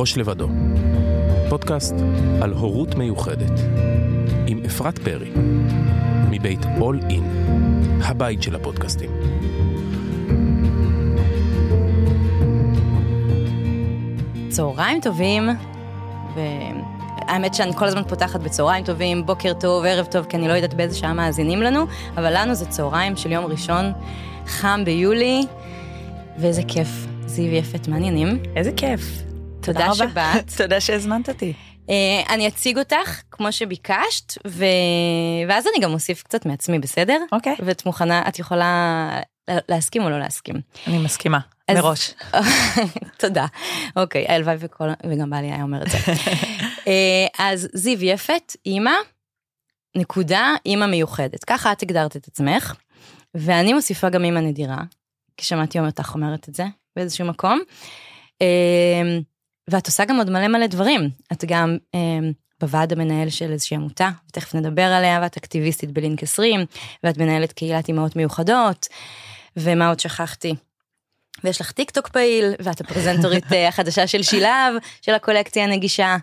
ראש לבדו, פודקאסט על הורות מיוחדת, עם אפרת פרי, מבית All In, הבית של הפודקאסטים. צהריים טובים, והאמת שאני כל הזמן פותחת בצהריים טובים, בוקר טוב, ערב טוב, כי אני לא יודעת באיזה שעה מאזינים לנו, אבל לנו זה צהריים של יום ראשון, חם ביולי, ואיזה כיף. זיו יפת, מעניינים? איזה כיף. תודה שבאת. תודה שהזמנת אותי. Uh, אני אציג אותך, כמו שביקשת, ו... ואז אני גם אוסיף קצת מעצמי, בסדר? אוקיי. ואת מוכנה, את יכולה להסכים או לא להסכים. אני מסכימה, אז- מראש. תודה. אוקיי, הלוואי וכל, וגם בעלי היה אומר את זה. אה, אז זיו יפת, אימא, נקודה, אימא מיוחדת. ככה את הגדרת את עצמך, ואני מוסיפה גם אימא נדירה, כי שמעתי אותך אומרת את זה באיזשהו מקום. אה, ואת עושה גם עוד מלא מלא דברים. את גם אה, בוועד המנהל של איזושהי עמותה, ותכף נדבר עליה, ואת אקטיביסטית בלינק 20, ואת מנהלת קהילת אימהות מיוחדות, ומה עוד שכחתי? ויש לך טיק טוק פעיל, ואת הפרזנטורית אה, החדשה של שילב, של הקולקציה הנגישה.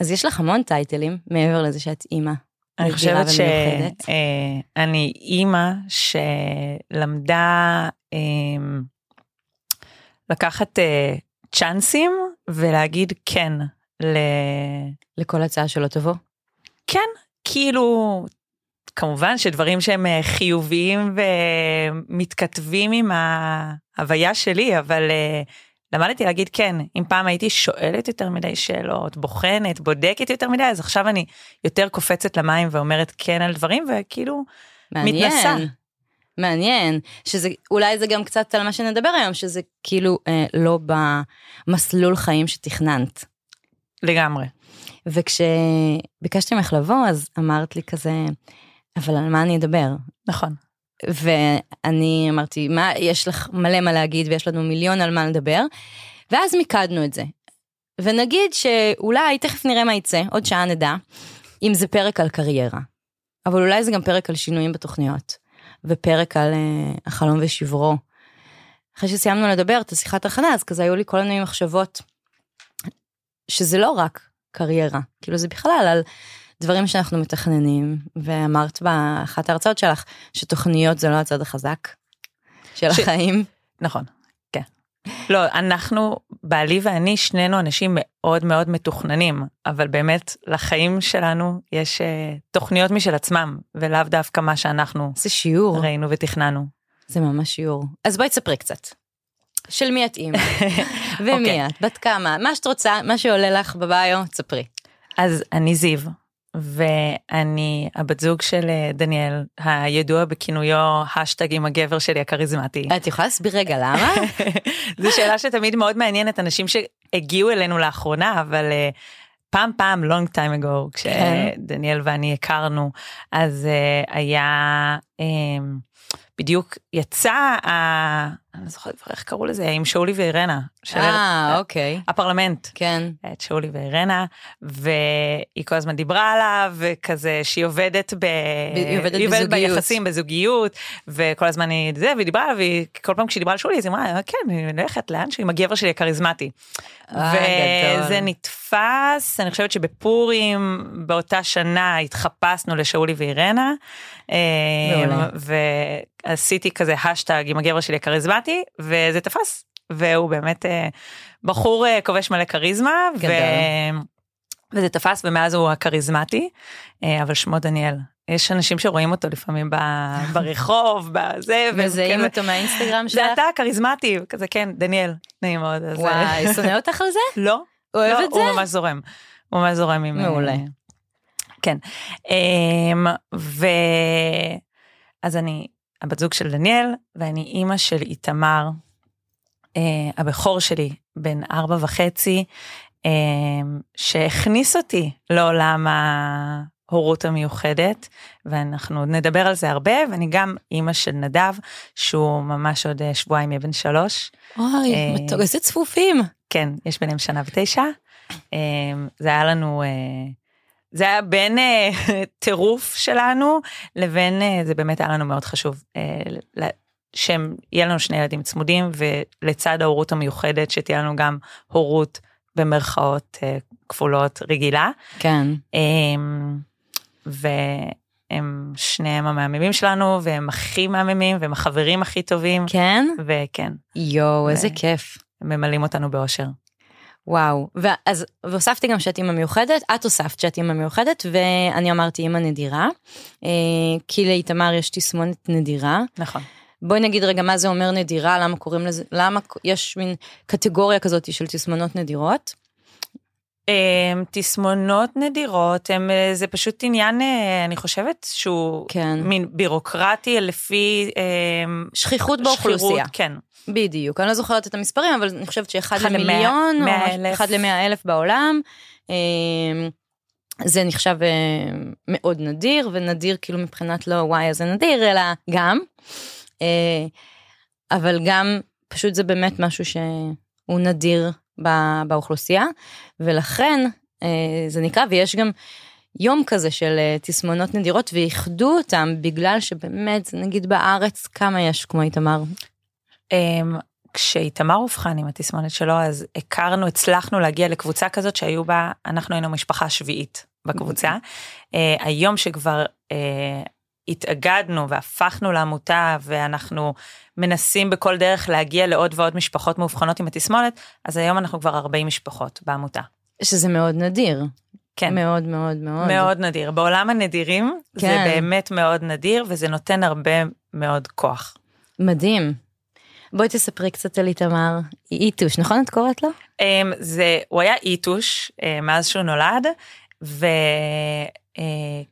אז יש לך המון טייטלים, מעבר לזה שאת אימא. אני חושבת. שאני אימא שלמדה אמ, לקחת אה, צ'אנסים ולהגיד כן ל... לכל הצעה שלא תבוא. כן, כאילו, כמובן שדברים שהם אה, חיוביים ומתכתבים עם ההוויה שלי, אבל אה, למדתי להגיד כן. אם פעם הייתי שואלת יותר מדי שאלות, בוחנת, בודקת יותר מדי, אז עכשיו אני יותר קופצת למים ואומרת כן על דברים, וכאילו, מעניין. מתנסה. מעניין, שזה, אולי זה גם קצת על מה שנדבר היום, שזה כאילו אה, לא במסלול חיים שתכננת. לגמרי. וכשביקשתי ממך לבוא, אז אמרת לי כזה, אבל על מה אני אדבר? נכון. ואני אמרתי, מה, יש לך מלא מה להגיד ויש לנו מיליון על מה לדבר, ואז מיקדנו את זה. ונגיד שאולי, תכף נראה מה יצא, עוד שעה נדע, אם זה פרק על קריירה. אבל אולי זה גם פרק על שינויים בתוכניות, ופרק על uh, החלום ושברו. אחרי שסיימנו לדבר את השיחת הכנה, אז כזה היו לי כל מיני מחשבות, שזה לא רק קריירה, כאילו זה בכלל על דברים שאנחנו מתכננים, ואמרת באחת ההרצאות שלך שתוכניות זה לא הצד החזק של ש- החיים. נכון. לא, אנחנו, בעלי ואני, שנינו אנשים מאוד מאוד מתוכננים, אבל באמת לחיים שלנו יש uh, תוכניות משל עצמם, ולאו דווקא מה שאנחנו זה שיעור, ראינו ותכננו. זה ממש שיעור. אז בואי תספרי קצת. של מי את אימא? ומי אוקיי. את? בת כמה? מה שאת רוצה, מה שעולה לך בביו, תספרי. אז אני זיו, ואני הבת זוג של אה, דניאל, הידוע בכינויו השטג עם הגבר שלי הכריזמטי. את יכולה להסביר רגע למה? זו שאלה שתמיד מאוד מעניינת אנשים שהגיעו אלינו לאחרונה, אבל אה, פעם פעם, long time ago, כן. כשדניאל ואני הכרנו, אז אה, היה, בדיוק יצא, ה- אני לא זוכרת כבר איך קראו לזה, עם שאולי ואירנה. של- אה, אוקיי. הפרלמנט. כן. את שאולי ואירנה, והיא כל הזמן דיברה עליו, וכזה שהיא עובדת ב... היא עובדת בזוגיות. ביחסים, בזוגיות, וכל הזמן היא זה, והיא דיברה עליו, והיא כל פעם כשהיא דיברה על שולי, אז היא אמרה, כן, אני הולכת לאנשהו עם הגבר שלי הכריזמטי. אה, וזה גדול. נתפס, אני חושבת שבפורים באותה שנה התחפשנו לשאולי ואירנה, מעולה. ועשיתי כזה השטג עם הגבר שלי הכריזמטי, וזה תפס, והוא באמת אה, בחור אה, כובש מלא כריזמה, ו... וזה תפס ומאז הוא הכריזמטי, אה, אבל שמו דניאל. יש אנשים שרואים אותו לפעמים ב- ברחוב, בזה, מזהים וכזה, אותו מהאינסטגרם שלך? זה אתה הכריזמטי, כזה כן, דניאל, נעים מאוד. אז, וואי, שונא אותך על זה? לא, אוהב לא, את זה? הוא ממש זורם. הוא ממש זורם עם... מעולה. כן. אמ, ו... אז אני הבת זוג של דניאל, ואני אימא של איתמר, אה, הבכור שלי, בן ארבע וחצי, אה, שהכניס אותי לעולם ההורות המיוחדת, ואנחנו עוד נדבר על זה הרבה, ואני גם אימא של נדב, שהוא ממש עוד אה, שבועיים יהיה בן שלוש. אוי, אה, מתוק, איזה צפופים. כן, יש ביניהם שנה ותשע. אה, זה היה לנו, אה, זה היה בין אה, טירוף שלנו לבין, אה, זה באמת היה לנו מאוד חשוב, אה, שהם, יהיה לנו שני ילדים צמודים ולצד ההורות המיוחדת שתהיה לנו גם הורות במרכאות כפולות רגילה. כן. אמ, והם שניהם המהממים שלנו, והם הכי מהממים, והם החברים הכי טובים. כן? וכן, יואו, איזה ו- כיף. ממלאים אותנו באושר. וואו, ואז, והוספתי גם שאת אימא מיוחדת, את הוספת שאת אימא מיוחדת, ואני אמרתי אימא נדירה, אה, כי לאיתמר יש תסמונת נדירה. נכון. בואי נגיד רגע מה זה אומר נדירה, למה קוראים לזה, למה יש מין קטגוריה כזאת של תסמונות נדירות. אמ, תסמונות נדירות, הם, אה, זה פשוט עניין, אה, אני חושבת, שהוא כן. מין בירוקרטי לפי... שכיחות שכירות, באוכלוסייה. כן. בדיוק, אני לא זוכרת את המספרים, אבל אני חושבת שאחד למיליון, או. אחד למאה אלף בעולם. אה, זה נחשב אה, מאוד נדיר, ונדיר כאילו מבחינת לא וואי איזה נדיר, אלא גם. אה, אבל גם פשוט זה באמת משהו שהוא נדיר באוכלוסייה, ולכן אה, זה נקרא, ויש גם יום כזה של תסמונות נדירות, ואיחדו אותם בגלל שבאמת, נגיד בארץ, כמה יש כמו איתמר? אמ, כשאיתמר אובחן עם התסמונת שלו, אז הכרנו, הצלחנו להגיע לקבוצה כזאת שהיו בה, אנחנו היינו משפחה שביעית בקבוצה. אה, היום שכבר אה, התאגדנו והפכנו לעמותה ואנחנו מנסים בכל דרך להגיע לעוד ועוד משפחות מאובחנות עם התסמונת, אז היום אנחנו כבר 40 משפחות בעמותה. שזה מאוד נדיר. כן. מאוד מאוד מאוד. מאוד נדיר. בעולם הנדירים זה כן. באמת מאוד נדיר וזה נותן הרבה מאוד כוח. מדהים. בואי תספרי קצת על איתמר איטוש, נכון את קוראת לו? אמ, זה, הוא היה איטוש אה, מאז שהוא נולד,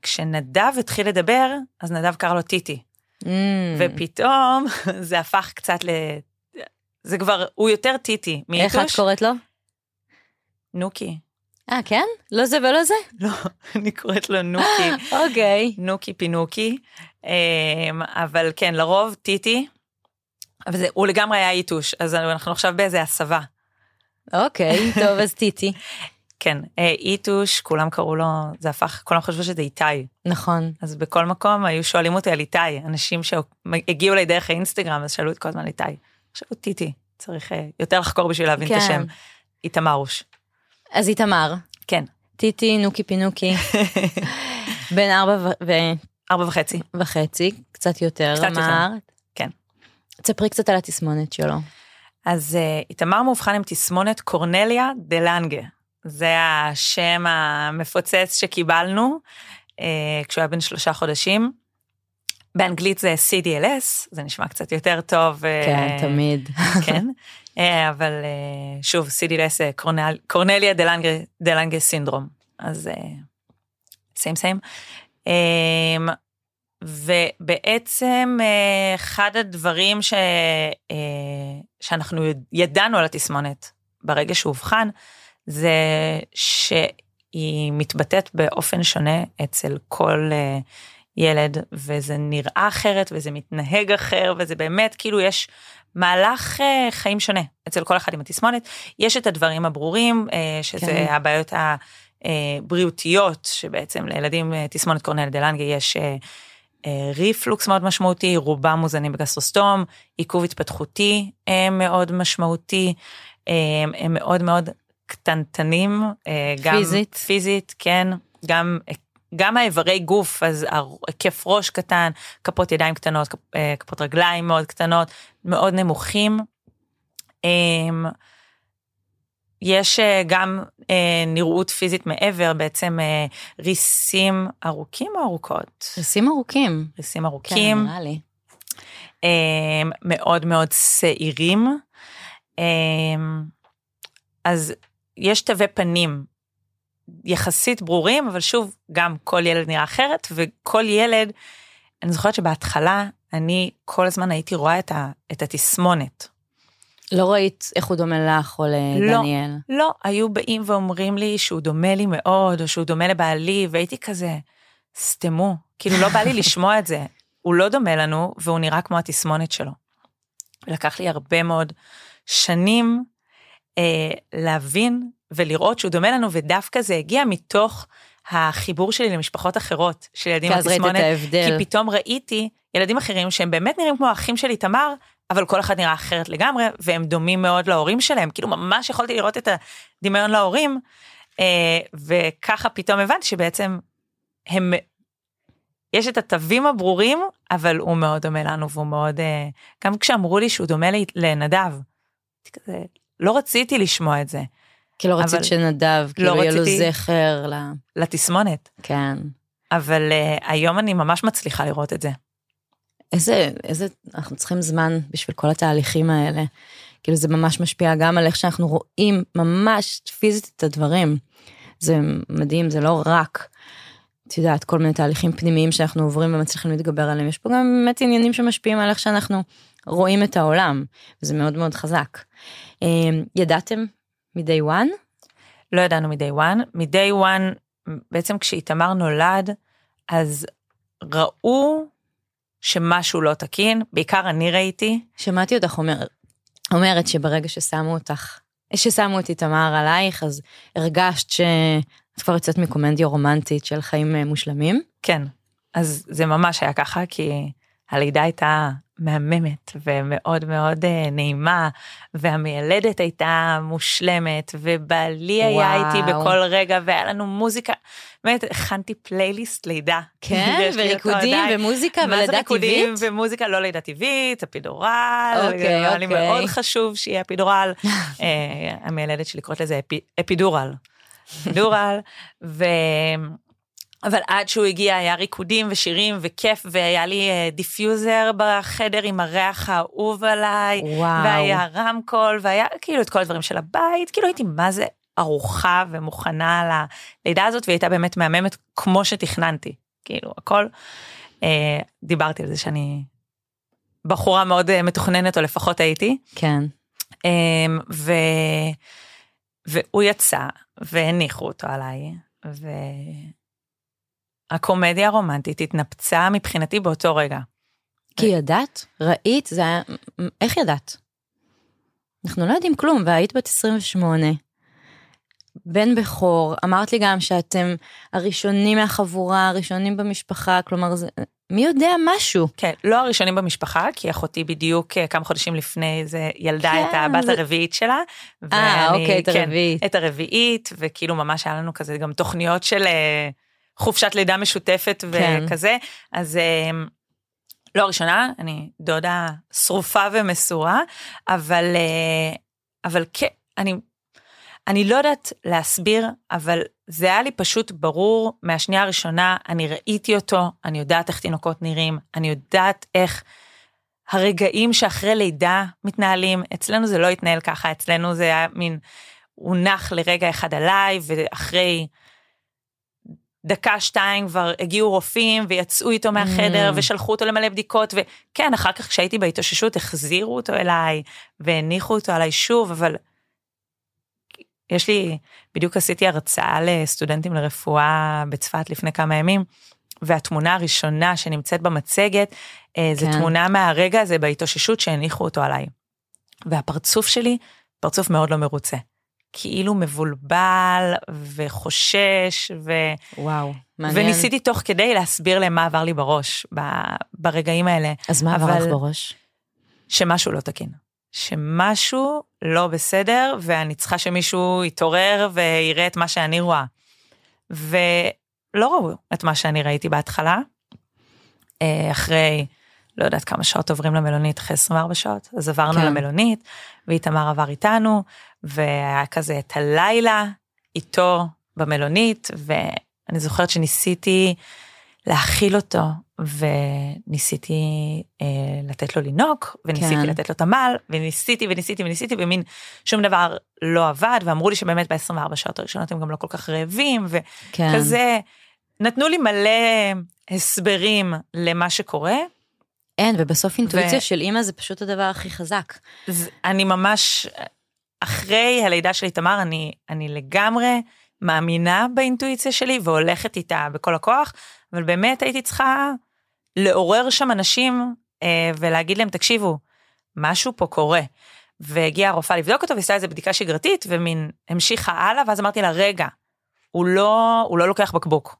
וכשנדב התחיל לדבר, אז נדב קרא לו טיטי, Mm. ופתאום זה הפך קצת ל... זה כבר, הוא יותר טיטי איך את. קוראת לו? נוקי. אה, כן? לא זה ולא זה? לא, אני קוראת לו נוקי, אוקיי. נוקי פינוקי, אמ, אבל כן, לרוב טיטי, אבל זה, הוא לגמרי היה איטוש, אז אנחנו עכשיו באיזה הסבה. אוקיי, טוב, אז טיטי. כן, אה, איטוש, כולם קראו לו, זה הפך, כולם חשבו שזה איתי. נכון. אז בכל מקום היו שואלים אותי על איתי, אנשים שהגיעו אליי דרך האינסטגרם, אז שאלו את כל הזמן איתי. עכשיו הוא טיטי, צריך אה, יותר לחקור בשביל להבין את כן. השם. איתמרוש. אז איתמר, כן, טיטי, נוקי פינוקי, בן ארבע ו- ארבע וחצי. וחצי, קצת יותר, קצת יותר. אמרת. תספרי קצת על התסמונת שלו. אז אה, איתמר מאובחן עם תסמונת קורנליה דלנגה. זה השם המפוצץ שקיבלנו אה, כשהוא היה בן שלושה חודשים. באנגלית זה CDLS, זה נשמע קצת יותר טוב. אה, כן, תמיד. כן, אה, אבל אה, שוב, CDLS זה קורנל- קורנליה דלנגה, דלנגה סינדרום, אז סיים סיים. ובעצם אה, אחד הדברים ש, אה, שאנחנו ידענו על התסמונת ברגע שהוא אובחן, זה שהיא מתבטאת באופן שונה אצל כל אה, ילד, וזה נראה אחרת, וזה מתנהג אחר, וזה באמת כאילו יש מהלך חיים שונה אצל כל אחד עם התסמונת. יש את הדברים הברורים, שזה כן. הבעיות הבריאותיות, שבעצם לילדים תסמונת קורנל דלנגה יש אה, אה, ריפלוקס מאוד משמעותי, רובם מוזנים בגסטרוסטום, עיכוב התפתחותי אה, מאוד משמעותי, אה, הם מאוד מאוד קטנטנים, אה, גם פיזית? פיזית, כן, גם גם האיברי גוף, אז היקף ראש קטן, כפות ידיים קטנות, כפ- אה, כפות רגליים מאוד קטנות, מאוד נמוכים. יש אה, גם אה, נראות פיזית מעבר, בעצם אה, ריסים ארוכים או ארוכות? ריסים ארוכים. ריסים כן, ארוכים, נראה לי. אמ, מאוד מאוד שעירים. אמ, אז יש תווי פנים יחסית ברורים, אבל שוב, גם כל ילד נראה אחרת, וכל ילד, אני זוכרת שבהתחלה אני כל הזמן הייתי רואה את, ה, את התסמונת. לא ראית איך הוא דומה לך או לדניאל. לא, היו באים ואומרים לי שהוא דומה לי מאוד, או שהוא דומה לבעלי, והייתי כזה, סתמו, כאילו לא בא לי לשמוע את זה. הוא לא דומה לנו, והוא נראה כמו התסמונת שלו. לקח לי הרבה מאוד שנים אה, להבין ולראות שהוא דומה לנו, ודווקא זה הגיע מתוך החיבור שלי למשפחות אחרות של ילדים כי עם אז ראית את התסמונת. ההבדל. כי פתאום ראיתי ילדים אחרים שהם באמת נראים כמו האחים של איתמר, אבל כל אחד נראה אחרת לגמרי, והם דומים מאוד להורים שלהם, כאילו ממש יכולתי לראות את הדמיון להורים, אה, וככה פתאום הבנתי שבעצם הם, יש את התווים הברורים, אבל הוא מאוד דומה לנו, והוא מאוד, אה, גם כשאמרו לי שהוא דומה לנדב, כזה, לא רציתי לשמוע את זה, כי לא רצית שנדב, כאילו יהיה לו זכר ל... לתסמונת, כן. אבל אה, היום אני ממש מצליחה לראות את זה. איזה, איזה, אנחנו צריכים זמן בשביל כל התהליכים האלה. כאילו זה ממש משפיע גם על איך שאנחנו רואים ממש פיזית את הדברים. זה מדהים, זה לא רק, את יודעת, כל מיני תהליכים פנימיים שאנחנו עוברים ומצליחים להתגבר עליהם, יש פה גם באמת עניינים שמשפיעים על איך שאנחנו רואים את העולם, וזה מאוד מאוד חזק. אה, ידעתם מ-day one? לא ידענו מ-day one. מ-day one, בעצם כשאיתמר נולד, אז ראו שמשהו לא תקין, בעיקר אני ראיתי, שמעתי אותך אומר, אומרת שברגע ששמו אותך, ששמו את איתמר עלייך, אז הרגשת שאת כבר יוצאת מקומנדיה רומנטית של חיים אה, מושלמים. כן, אז זה ממש היה ככה, כי הלידה הייתה מהממת ומאוד מאוד אה, נעימה, והמיילדת הייתה מושלמת, ובעלי היה וואו. איתי בכל רגע, והיה לנו מוזיקה, באמת, הכנתי פלייליסט לידה. כן, וריקודים. ומוזיקה מה זה ולידה ריקודים טבעית. ומוזיקה לא לידה טבעית, אפידורל, אוקיי, היה לי אוקיי. מאוד חשוב שיהיה אפידורל. אה, המיילדת שלי קוראת לזה אפי- אפידורל. אפידורל. אבל עד שהוא הגיע היה ריקודים ושירים וכיף, והיה לי אה, diffuser בחדר עם הריח האהוב עליי, וואו. והיה רמקול, והיה כאילו את כל הדברים של הבית, כאילו הייתי מה זה ערוכה ומוכנה ללידה הזאת, והיא הייתה באמת מהממת כמו שתכננתי, כאילו הכל. אה, דיברתי על זה שאני בחורה מאוד אה, מתוכננת, או לפחות הייתי. כן. אמ, ו... והוא יצא והניחו אותו עליי, והקומדיה הרומנטית התנפצה מבחינתי באותו רגע. כי ידעת? ראית? זה היה... איך ידעת? אנחנו לא יודעים כלום, והיית בת 28. בן בכור, אמרת לי גם שאתם הראשונים מהחבורה, הראשונים במשפחה, כלומר, זה... מי יודע משהו? כן, לא הראשונים במשפחה, כי אחותי בדיוק אה, כמה חודשים לפני זה ילדה כן, את הבת זה- הרביעית שלה. אה, אוקיי, את כן, הרביעית. את הרביעית, וכאילו ממש היה לנו כזה גם תוכניות של אה, חופשת לידה משותפת כן. וכזה, אז אה, לא הראשונה, אני דודה שרופה ומסורה, אבל, אה, אבל כן, אני, אני לא יודעת להסביר, אבל זה היה לי פשוט ברור מהשנייה הראשונה, אני ראיתי אותו, אני יודעת איך תינוקות נראים, אני יודעת איך הרגעים שאחרי לידה מתנהלים, אצלנו זה לא התנהל ככה, אצלנו זה היה מין, הוא נח לרגע אחד עליי, ואחרי דקה שתיים כבר הגיעו רופאים ויצאו איתו מהחדר Mm. ושלחו אותו למלא בדיקות וכן אחר כך כשהייתי בהתאוששות החזירו אותו אליי והניחו אותו עליי שוב אבל. יש לי בדיוק עשיתי הרצאה לסטודנטים לרפואה בצפת לפני כמה ימים והתמונה הראשונה שנמצאת במצגת אה, זה כן. תמונה מהרגע הזה בהתאוששות שהניחו אותו עליי. והפרצוף שלי פרצוף מאוד לא מרוצה. כאילו מבולבל וחושש ו... וואו, מעניין. וניסיתי תוך כדי להסביר להם מה עבר לי בראש ב... ברגעים האלה, אז מה עבר לך בראש? שמשהו לא תקין. שמשהו לא בסדר ואני צריכה שמישהו יתעורר ויראה את מה שאני רואה. ולא ראו את מה שאני ראיתי בהתחלה. אה, אחרי, לא יודעת כמה שעות עוברים למלונית, אחרי 24 שעות, אז עברנו כן. למלונית, ואיתמר עבר איתנו, והיה כזה את הלילה איתו במלונית, ואני זוכרת שניסיתי להכיל אותו, וניסיתי אה, לתת לו לינוק, וניסיתי כן. לתת לו את המל, וניסיתי וניסיתי וניסיתי, ומין שום דבר לא עבד, ואמרו לי שבאמת ב-24 שעות הראשונות הם גם לא כל כך רעבים, כן. וכזה, נתנו לי מלא הסברים למה שקורה. אין, ובסוף אינטואיציה ו- של אימא זה פשוט הדבר הכי חזק. אני ממש, אחרי הלידה של איתמר, אני, אני לגמרי מאמינה באינטואיציה שלי והולכת איתה בכל הכוח, אבל באמת הייתי צריכה לעורר שם אנשים אה, ולהגיד להם, תקשיבו, משהו פה קורה. והגיעה הרופאה לבדוק אותו ועשתה איזה בדיקה שגרתית ומין המשיכה הלאה, ואז אמרתי לה, רגע, הוא לא, הוא לא לוקח בקבוק.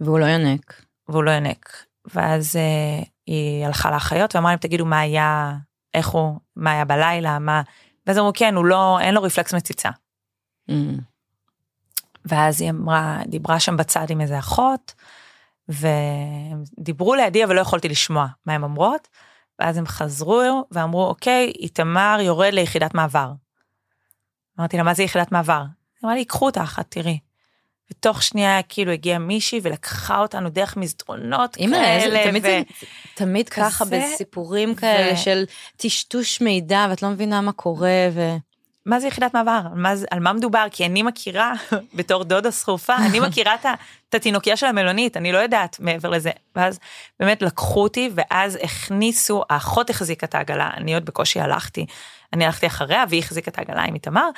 והוא לא יונק. והוא לא ינק. ואז אה, היא הלכה לאחיות ואמרה להם, תגידו מה היה איך הוא, מה היה בלילה, מה, ואז אמרו, כן, הוא לא, אין לו רפלקס מציצה. Mm. ואז היא אמרה, דיברה שם בצד עם איזה אחות, ודיברו לידי, אבל לא יכולתי לשמוע מה הן אומרות. ואז הם חזרו ואמרו, אוקיי, איתמר יורד ליחידת מעבר. אמרתי לה, מה זה יחידת מעבר? היא אמרה לי, ייקחו אותך, את תראי. ותוך שנייה כאילו הגיעה מישהי ולקחה אותנו דרך מסדרונות כאלה. תמיד, ו... זה, תמיד כזה, ככה בסיפורים כאלה ו- של טשטוש מידע ואת לא מבינה מה קורה ו... מה זה יחידת מעבר? על מה, זה- על מה מדובר? כי אני מכירה, בתור דודה שרופה, אני מכירה את את התינוקיה של המלונית, אני לא יודעת מעבר לזה. ואז באמת לקחו אותי, ואז הכניסו, האחות החזיקה את העגלה, אני עוד בקושי הלכתי, אני הלכתי אחריה, והיא החזיקה את העגלה עם איתמר,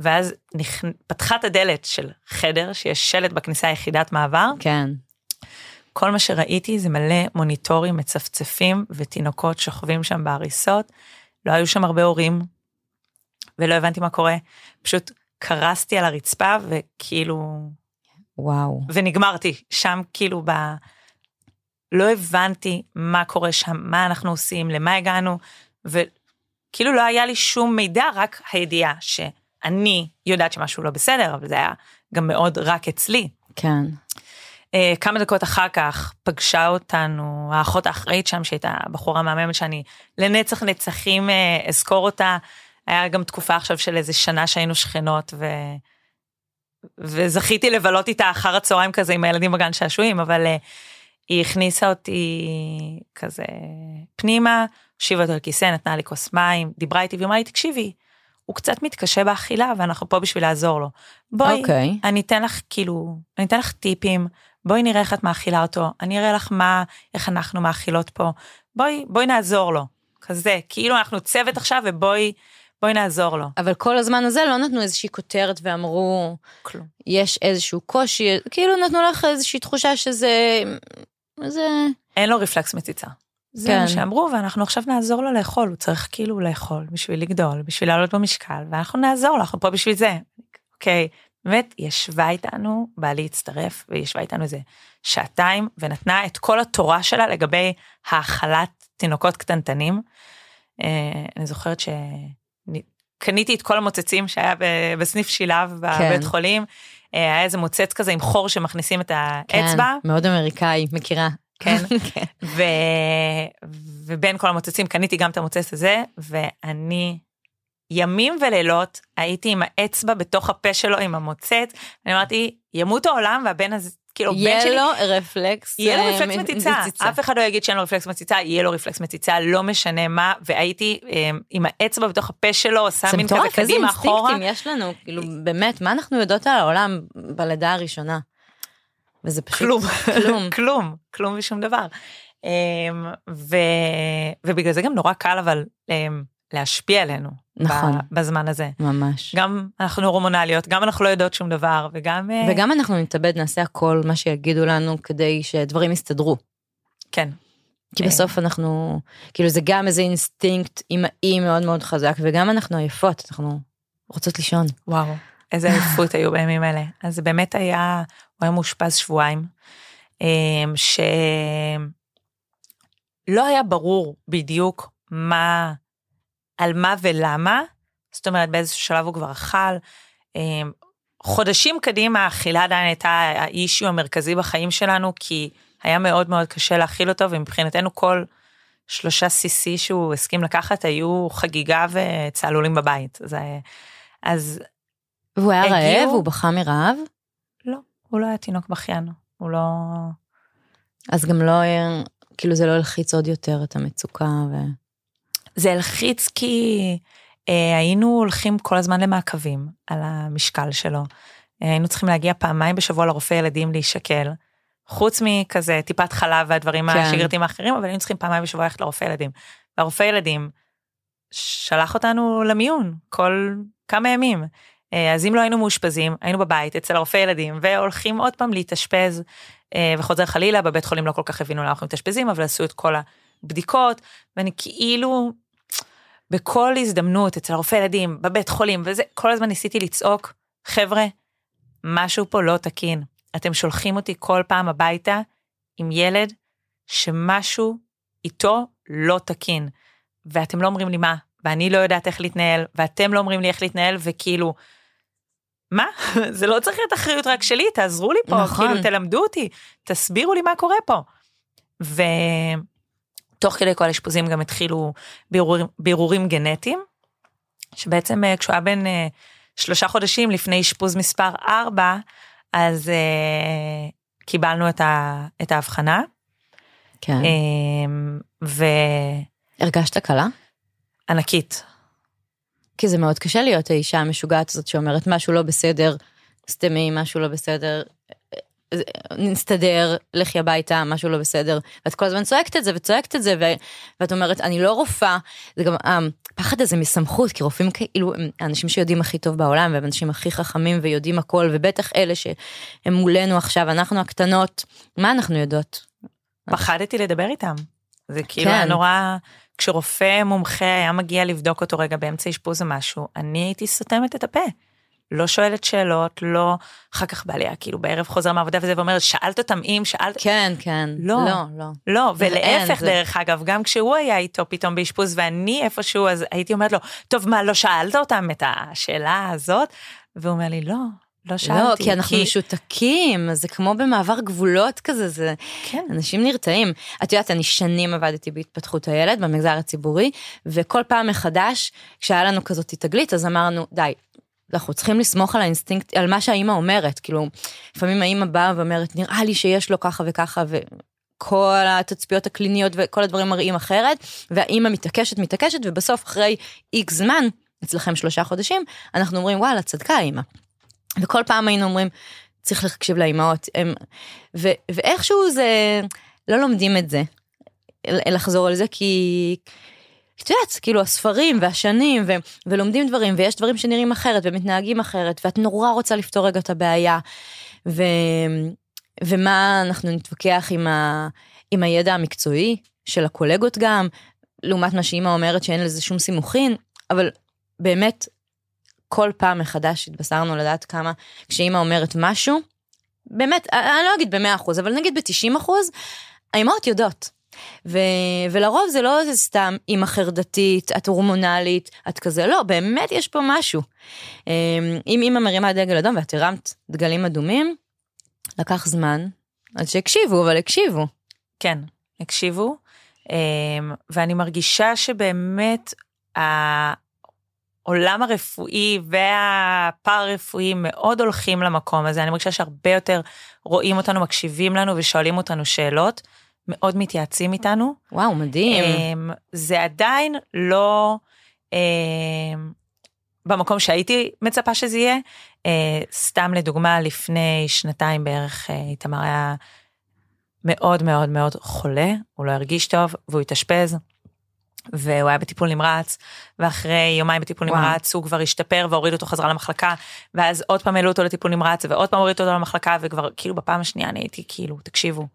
ואז נכ... פתחה את הדלת של חדר, שיש שלט בכניסה יחידת מעבר, כן. כל מה שראיתי זה מלא מוניטורים מצפצפים ותינוקות שוכבים שם בהריסות. לא היו שם הרבה הורים, ולא הבנתי מה קורה. פשוט קרסתי על הרצפה וכאילו, וואו. ונגמרתי שם כאילו ב... לא הבנתי מה קורה שם, מה אנחנו עושים, למה הגענו, וכאילו לא היה לי שום מידע, רק הידיעה שאני יודעת שמשהו לא בסדר, אבל זה היה גם מאוד רק אצלי. כן. אה, כמה דקות אחר כך פגשה אותנו האחות האחראית שם שהייתה בחורה מהממת שאני לנצח נצחים אה, אזכור אותה. היה גם תקופה עכשיו של איזה שנה שהיינו שכנות ו... וזכיתי לבלות איתה אחר הצהריים כזה עם הילדים בגן שעשועים אבל אה, היא הכניסה אותי כזה פנימה, הושיבה אותי על כיסא, נתנה לי כוס מים, דיברה איתי ואמרה לי תקשיבי, הוא קצת מתקשה באכילה ואנחנו פה בשביל לעזור לו. בואי, אוקיי. אני אתן לך כאילו, אני אתן לך טיפים, בואי נראה איך את מאכילה אותו, אני אראה לך מה, איך אנחנו מאכילות פה, בואי, בואי נעזור לו. כזה, כאילו אנחנו צוות עכשיו ובואי, בואי נעזור לו. אבל כל הזמן הזה לא נתנו איזושהי כותרת ואמרו, כלום. יש איזשהו קושי, כאילו נתנו לך איזושהי תחושה שזה... זה... אין לו רפלקס מציצה. זה כן. מה שאמרו, ואנחנו עכשיו נעזור לו לאכול, הוא צריך כאילו לאכול בשביל לגדול, בשביל לעלות במשקל, ואנחנו נעזור לו, אנחנו פה בשביל זה. אוקיי, באמת, ישבה איתנו, בעלי הצטרף, וישבה איתנו איזה שעתיים, ונתנה את כל התורה שלה לגבי האכלת תינוקות קטנטנים. אה, אני זוכרת שקניתי את כל המוצצים שהיה בסניף שילב בבית חולים. אה, היה איזה מוצץ כזה עם חור שמכניסים את האצבע. כן, מאוד אמריקאי, מכירה. כן. כן. ו... ובין כל המוצצים קניתי גם את המוצץ הזה, ואני ימים ולילות הייתי עם האצבע בתוך הפה שלו עם המוצץ, אני אמרתי, ימות העולם והבן הזה, כאילו, בן יהיה שלי, לו רפלקס. יהיה לו אה, רפלקס מציצה, אף אחד לא יגיד שאין לו רפלקס מציצה, יהיה לו רפלקס מציצה, לא משנה מה, והייתי אה, עם האצבע בתוך הפה שלו, עושה זה מין כזה מטורף, איזה קדימה אחורה. אינסטינקטים יש לנו, כאילו, באמת, מה אנחנו יודעות על העולם בלידה הראשונה? וזה פשוט כלום, כלום. כלום, כלום ושום דבר. אמ, ו... ובגלל זה גם נורא קל אבל אמ, להשפיע עלינו נכון. בזמן הזה. ממש. גם אנחנו הורמונליות, גם אנחנו לא יודעות שום דבר, וגם... אה, וגם אנחנו נתאבד, נעשה הכל מה שיגידו לנו כדי שדברים יסתדרו. כן, כי אה. בסוף אנחנו, כאילו זה גם איזה אינסטינקט אימהי מאוד מאוד חזק, וגם אנחנו עייפות, אנחנו רוצות לישון. וואו, איזה עייפות היו בימים אלה. אז באמת היה, הוא היה מאושפז שבועיים, אמ, שלא היה ברור בדיוק מה, על מה ולמה, זאת אומרת באיזשהו שלב הוא כבר אכל. אמ, חודשים קדימה האכילה עדיין הייתה האישיו המרכזי בחיים שלנו, כי היה מאוד מאוד קשה להאכיל אותו, ומבחינתנו כל שלושה cc שהוא הסכים לקחת היו חגיגה וצהלולים בבית. זה, אז והוא היה הגיעו- רעב, הוא בכה מרעב, הוא לא היה תינוק בכיין, הוא לא... אז גם לא כאילו זה לא הלחיץ עוד יותר את המצוקה, ו... זה הלחיץ כי אה, היינו הולכים כל הזמן למעקבים על המשקל שלו. אה, היינו צריכים להגיע פעמיים בשבוע לרופא ילדים להישקל. חוץ מכזה טיפת חלב והדברים כן. השגרתיים האחרים, אבל היינו צריכים פעמיים בשבוע ללכת לרופא ילדים. והרופא ילדים שלח אותנו למיון כל כמה ימים. אה, אז אם לא היינו מאושפזים, היינו בבית אצל הרופא ילדים, והולכים עוד פעם להתאשפז, אה, וחוזר חלילה, בבית חולים לא כל כך הבינו למה אנחנו מתאשפזים, אבל עשו את כל הבדיקות, ואני כאילו, בכל הזדמנות אצל הרופא ילדים, בבית חולים, וזה, כל הזמן ניסיתי לצעוק, חבר'ה, משהו פה לא תקין. אתם שולחים אותי כל פעם הביתה עם ילד שמשהו איתו לא תקין. ואתם לא אומרים לי מה, ואני לא יודעת איך להתנהל, ואתם לא אומרים לי איך להתנהל, וכאילו, מה? זה לא צריך להיות אחריות רק שלי, תעזרו לי פה, נכון. כאילו, תלמדו אותי, תסבירו לי מה קורה פה. ותוך כדי כל האשפוזים גם התחילו בירורים, בירורים גנטיים, שבעצם אה, כשהוא היה בן אה, שלושה חודשים לפני אשפוז מספר 4, אז אה, קיבלנו את, ה, את ההבחנה. כן. אה, הרגשת קלה? וענקית. כי זה מאוד קשה להיות האישה המשוגעת הזאת שאומרת משהו לא בסדר, סתמי, משהו לא בסדר, אה, נסתדר, לכי הביתה, משהו לא בסדר. ואת כל הזמן צועקת את זה וצועקת את זה, ו- ואת אומרת, אני לא רופאה. זה גם, הפחד הזה מסמכות, כי רופאים כאילו, הם האנשים שיודעים הכי טוב בעולם, והם אנשים הכי חכמים ויודעים הכל, ובטח אלה שהם מולנו עכשיו, אנחנו הקטנות, מה אנחנו יודעות? פחדתי לדבר איתם. זה כאילו כן. היה נורא, כשרופא מומחה היה מגיע לבדוק אותו רגע באמצע אשפוז או משהו, אני הייתי סותמת את הפה. לא שואלת שאלות, לא, אחר כך בא לי, כאילו בערב חוזר מהעבודה וזה ואומרת, שאלת אותם אם, שאלת, כן, כן. לא. לא, לא. לא, ולהפך זה- דרך אגב, גם כשהוא היה איתו פתאום באשפוז ואני איפשהו, אז הייתי אומרת לו, טוב מה, לא שאלת אותם את השאלה הזאת? והוא אומר לי, לא, לא שאלתי. לא, כי אנחנו משותקים, זה כמו במעבר גבולות כזה, זה... כן. אנשים נרתעים. את יודעת, אני שנים עבדתי בהתפתחות הילד במגזר הציבורי, וכל פעם מחדש, כשהיה לנו כזאת תגלית, אז אמרנו, די, אנחנו צריכים לסמוך על האינסטינקט, על מה שהאימא אומרת, כאילו, לפעמים האימא באה ואומרת, נראה לי שיש לו ככה וככה, ו... כל התצפיות הקליניות וכל הדברים מראים אחרת, והאימא מתעקשת, מתעקשת, ובסוף אחרי איקס זמן, אצלכם שלושה חודשים, אנחנו אומרים, וואלה, צדקה האימא. וכל פעם היינו אומרים, צריך להקשיב לאימהות, הם, ו, ואיכשהו זה, לא לומדים את זה, לחזור על זה, כי את יודעת, כאילו הספרים והשנים, ו, ולומדים דברים, ויש דברים שנראים אחרת ומתנהגים אחרת, ואת נורא רוצה לפתור רגע את הבעיה, ו, ומה אנחנו נתווכח עם, ה, עם הידע המקצועי של הקולגות גם, לעומת מה שאימא אומרת שאין לזה שום סימוכין, אבל באמת, כל פעם מחדש התבשרנו לדעת כמה, כשאימא אומרת משהו, באמת, אני לא אגיד במאה אחוז, אבל נגיד בתשעים אחוז, האימהות יודעות. ו- ולרוב זה לא איזה סתם אימא חרדתית, את הורמונלית, את כזה, לא, באמת יש פה משהו. אמ, אם אימא מרימה דגל אדום ואת הרמת דגלים אדומים, לקח זמן, אז שהקשיבו, אבל הקשיבו. כן, הקשיבו, אמ, ואני מרגישה שבאמת העולם הרפואי והפארה-רפואי מאוד הולכים למקום הזה, אני מרגישה שהרבה יותר רואים אותנו, מקשיבים לנו ושואלים אותנו שאלות, מאוד מתייעצים איתנו. וואו, מדהים. אמ, זה עדיין לא אמ, במקום שהייתי מצפה שזה יהיה. אה, סתם לדוגמה, לפני שנתיים בערך אה, איתמר היה מאוד מאוד מאוד חולה, הוא לא הרגיש טוב והוא התאשפז. והוא היה בטיפול נמרץ, ואחרי יומיים בטיפול וואו. נמרץ הוא כבר השתפר והורידו אותו חזרה למחלקה, ואז עוד פעם העלו אותו לטיפול נמרץ, ועוד פעם הורידו אותו למחלקה, וכבר כאילו בפעם השנייה אני הייתי כאילו, תקשיבו,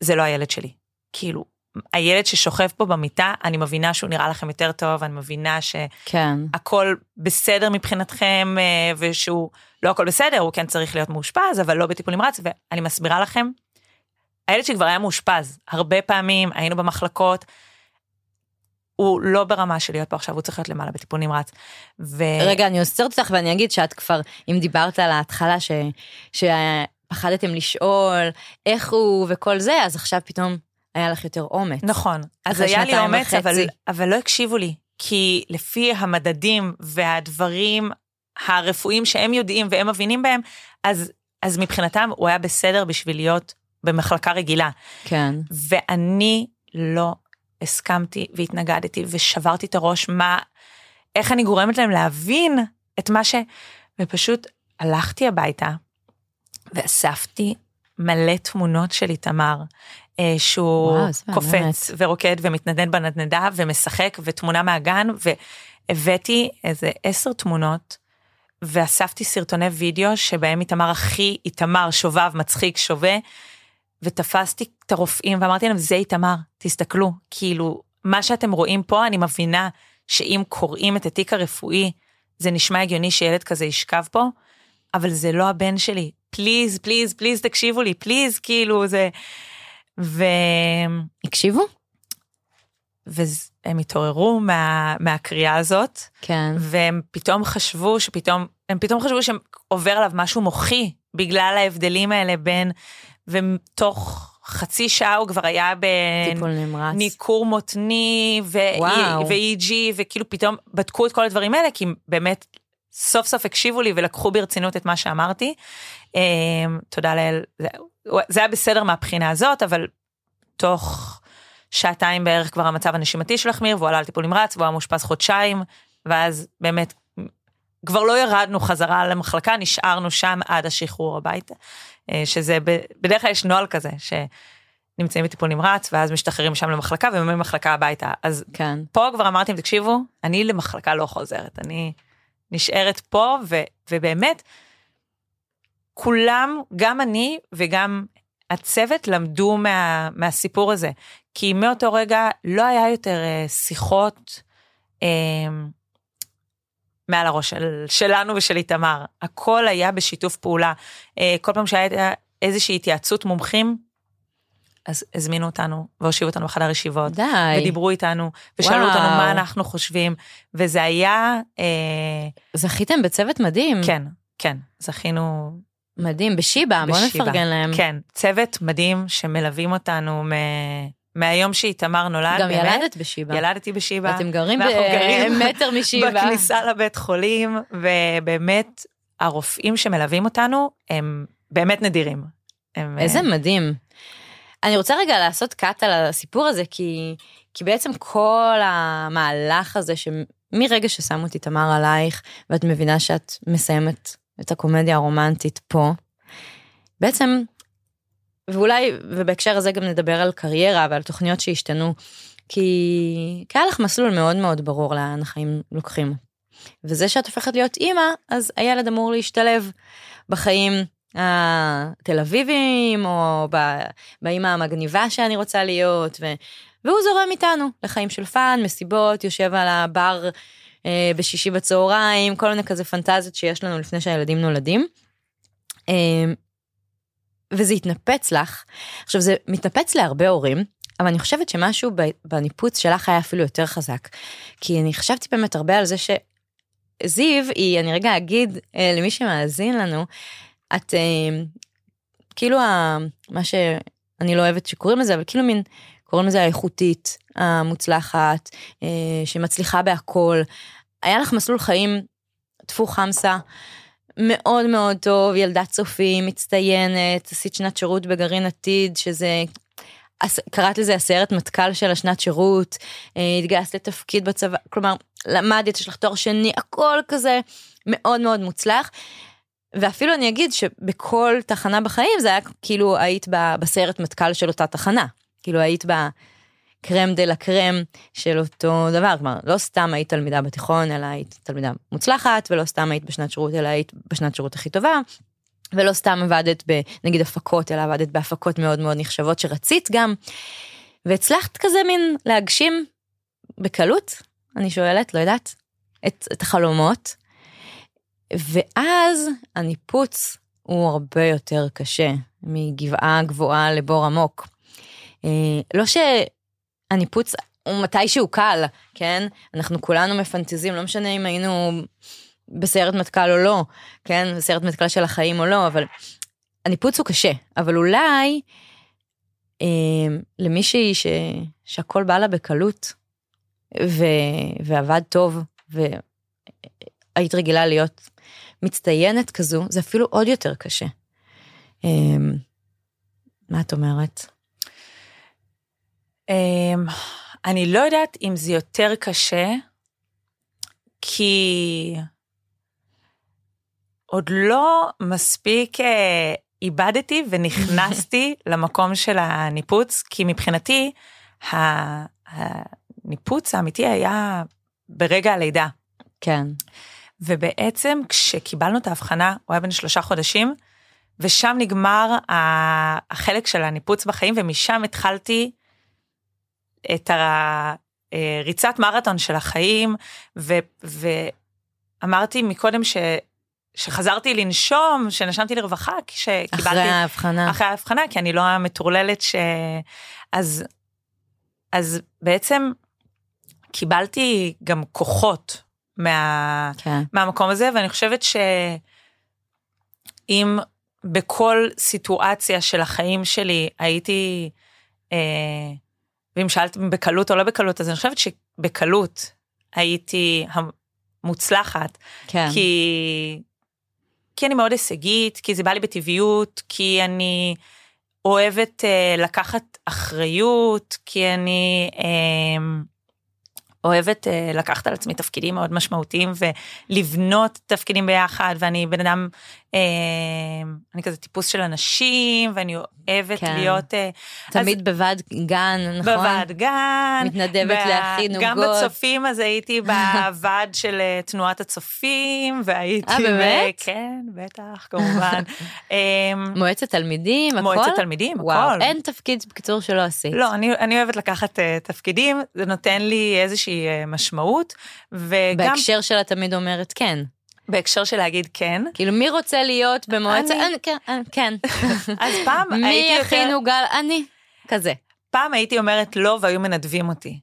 זה לא הילד שלי. כאילו, הילד ששוכב פה במיטה, אני מבינה שהוא נראה לכם יותר טוב, אני מבינה שהכל כן. בסדר מבחינתכם, אה, ושהוא, לא הכל בסדר, הוא כן צריך להיות מאושפז, אבל לא בטיפול נמרץ, ואני מסבירה לכם, הילד שכבר היה מאושפז, הרבה פעמים היינו במחלקות, הוא לא ברמה של להיות פה עכשיו, הוא צריך להיות למעלה בטיפול נמרץ. ו... רגע, אני עוצרת אותך ואני אגיד שאת כבר, אם דיברת על ההתחלה ש... שפחדתם לשאול איך הוא וכל זה, אז עכשיו פתאום היה לך יותר אומץ. נכון, אז היה לי אומץ, אבל. אבל לא הקשיבו לי, כי לפי המדדים והדברים הרפואיים שהם יודעים והם מבינים בהם, אז, אז מבחינתם הוא היה בסדר בשביל להיות במחלקה רגילה. כן. ואני לא הסכמתי והתנגדתי ושברתי את הראש מה, איך אני גורמת להם להבין את מה ש... ופשוט הלכתי הביתה ואספתי מלא תמונות של איתמר, אה, שהוא וואו, קופץ מהממת. ורוקד ומתנדנד בנדנדה ומשחק ותמונה מהגן והבאתי איזה עשר תמונות ואספתי סרטוני וידאו שבהם איתמר הכי איתמר שובב מצחיק שווה ותפסתי את הרופאים ואמרתי להם זה איתמר תסתכלו כאילו מה שאתם רואים פה אני מבינה שאם קוראים את התיק הרפואי זה נשמע הגיוני שילד כזה ישכב פה אבל זה לא הבן שלי please please please תקשיבו לי please כאילו זה. ו... הקשיבו? והם התעוררו מה, מהקריאה הזאת, כן. והם פתאום חשבו שפתאום, הם פתאום חשבו שעובר עליו משהו מוחי, בגלל ההבדלים האלה בין, ותוך חצי שעה הוא כבר היה. בניכור מותני. ו-EG, וכאילו פתאום בדקו את כל הדברים האלה, כי באמת סוף סוף הקשיבו לי ולקחו ברצינות את מה שאמרתי. אה, תודה לאל, זה, היה בסדר מהבחינה הזאת, אבל תוך שעתיים בערך כבר המצב הנשימתי שלו החמיר, והוא עלה על טיפול נמרץ, והוא היה מאושפז חודשיים, ואז באמת כבר לא ירדנו חזרה למחלקה, נשארנו שם עד השחרור הביתה. אה, שזה בדרך כלל יש נוהל כזה, שנמצאים בטיפול נמרץ, ואז משתחררים משם למחלקה וממחלקה הביתה. אז כן. פה כבר אמרתי, תקשיבו, אני למחלקה לא חוזרת, אני נשארת פה, ו, ובאמת, כולם, גם אני וגם הצוות למדו מה, מהסיפור הזה. כי מאותו רגע לא היה יותר אה, שיחות אה, מעל הראש של, שלנו ושל איתמר. הכל היה בשיתוף פעולה. אה, כל פעם שהייתה איזושהי התייעצות מומחים, אז הזמינו אותנו והושיבו אותנו בחדר ישיבות. די. ודיברו איתנו, ושאלו וואו. אותנו מה אנחנו חושבים, וזה היה, אה, זכיתם בצוות מדהים. כן, כן, זכינו מדהים, בשיבא, בוא. נפרגן להם. כן, צוות מדהים שמלווים אותנו מ... מהיום שאיתמר נולד, גם באמת. ילדת בשיבא. ילדתי בשיבא. גרים ואנחנו גרים במטר משיבא. בכניסה לבית חולים, ובאמת, הרופאים שמלווים אותנו הם באמת נדירים. הם, איזה אה, מדהים. אני רוצה רגע לעשות קאט על הסיפור הזה, כי, כי בעצם כל המהלך הזה, שמרגע ששמו את איתמר עלייך, ואת מבינה שאת מסיימת את הקומדיה הרומנטית פה, בעצם, ואולי, ובהקשר הזה גם נדבר על קריירה ועל תוכניות שהשתנו, כי, כי היה לך מסלול מאוד מאוד ברור לאן החיים לוקחים. וזה שאת הופכת להיות אימא, אז הילד אמור להשתלב בחיים התל אביבים, או באימא המגניבה שאני רוצה להיות, ו... והוא זורם איתנו לחיים של fun, מסיבות, יושב על הבר אה, בשישי בצהריים, כל מיני כזה פנטזיות שיש לנו לפני שהילדים נולדים. אה, וזה התנפץ לך. עכשיו זה מתנפץ להרבה הורים, אבל אני חושבת שמשהו בניפוץ שלך היה אפילו יותר חזק. כי אני חשבתי באמת הרבה על זה שזיו היא, אני רגע אגיד אה, למי שמאזין לנו, את אה, כאילו ה, מה שאני לא אוהבת שקוראים לזה, אבל כאילו מין, קוראים לזה האיכותית, המוצלחת, אה, שמצליחה בהכל. היה לך מסלול חיים, טפו חמסה, מאוד מאוד טוב, ילדת צופים, מצטיינת, עשית שנת שירות בגרעין עתיד, שזה, קראת לזה הסיירת מטכ"ל של השנת שירות, אה, התגייסת לתפקיד בצבא, כלומר, למדת, יש לך תואר שני, הכל כזה מאוד מאוד מוצלח. ואפילו אני אגיד שבכל תחנה בחיים זה היה כאילו היית ב- בסיירת מטכ"ל של אותה תחנה. כאילו היית בקרם דה לה קרם של אותו דבר, כלומר לא סתם היית תלמידה בתיכון אלא היית תלמידה מוצלחת ולא סתם היית בשנת שירות אלא היית בשנת שירות הכי טובה. ולא סתם עבדת בנגיד הפקות אלא עבדת בהפקות מאוד מאוד נחשבות שרצית גם. והצלחת כזה מין להגשים בקלות, אני שואלת, לא יודעת, את, את החלומות. ואז הניפוץ הוא הרבה יותר קשה מגבעה גבוהה לבור עמוק. אה, לא שהניפוץ הוא מתישהו קל, כן? אנחנו כולנו מפנטזים, לא משנה אם היינו בסיירת מטכ"ל או לא, כן? בסיירת מטכ"ל של החיים או לא, אבל הניפוץ הוא קשה, אבל אולי אה, למישהי ש... שהכל בא לה בקלות, ו... ועבד טוב, והיית רגילה להיות מצטיינת כזו, זה אפילו עוד יותר קשה. אה, מה את אומרת? אמ, אני לא יודעת אם זה יותר קשה, כי עוד לא מספיק אה, איבדתי ונכנסתי למקום של הניפוץ, כי מבחינתי הניפוץ האמיתי היה ברגע הלידה. כן. ובעצם כשקיבלנו את ההבחנה, הוא היה בן שלושה חודשים, ושם נגמר החלק של הניפוץ בחיים, ומשם התחלתי את הריצת מרתון של החיים, ו, ואמרתי מקודם ש, שחזרתי לנשום, שנשמתי לרווחה, כשקיבלתי... אחרי ההבחנה. אחרי ההבחנה, כי אני לא המטורללת ש... אז, אז בעצם קיבלתי גם כוחות מה, כן. מהמקום הזה, ואני חושבת שאם בכל סיטואציה של החיים שלי הייתי, אה, ואם שאלת בקלות או לא בקלות, אז אני חושבת שבקלות הייתי המוצלחת, כן. כי, כי אני מאוד הישגית, כי זה בא לי בטבעיות, כי אני אוהבת אה, לקחת אחריות, כי אני אה, אוהבת אה, לקחת על עצמי תפקידים מאוד משמעותיים ולבנות תפקידים ביחד, ואני בן אדם, אה, אני כזה טיפוס של אנשים, ואני אוהבת כן. להיות... אה, תמיד בוועד גן, נכון? בוועד גן. מתנדבת וה- להכין גם עוגות. בצופים אז הייתי בוועד של תנועת הצופים, והייתי... אה, באמת? ב- כן, בטח, כמובן. אמ, מועצת תלמידים, הכל? מועצת תלמידים, וואו, הכל. אין תפקיד בקיצור שלא עשית. לא, אני, אני אוהבת לקחת uh, תפקידים, זה נותן לי איזושהי uh, משמעות, וגם בהקשר שלה תמיד אומרת כן. בהקשר של להגיד כן. כאילו מי רוצה להיות במועצה? אני. כן, אני, כן. אז פעם מי הייתי יותר, עוגה? אני. כזה. פעם הייתי אומרת לא והיו מנדבים אותי.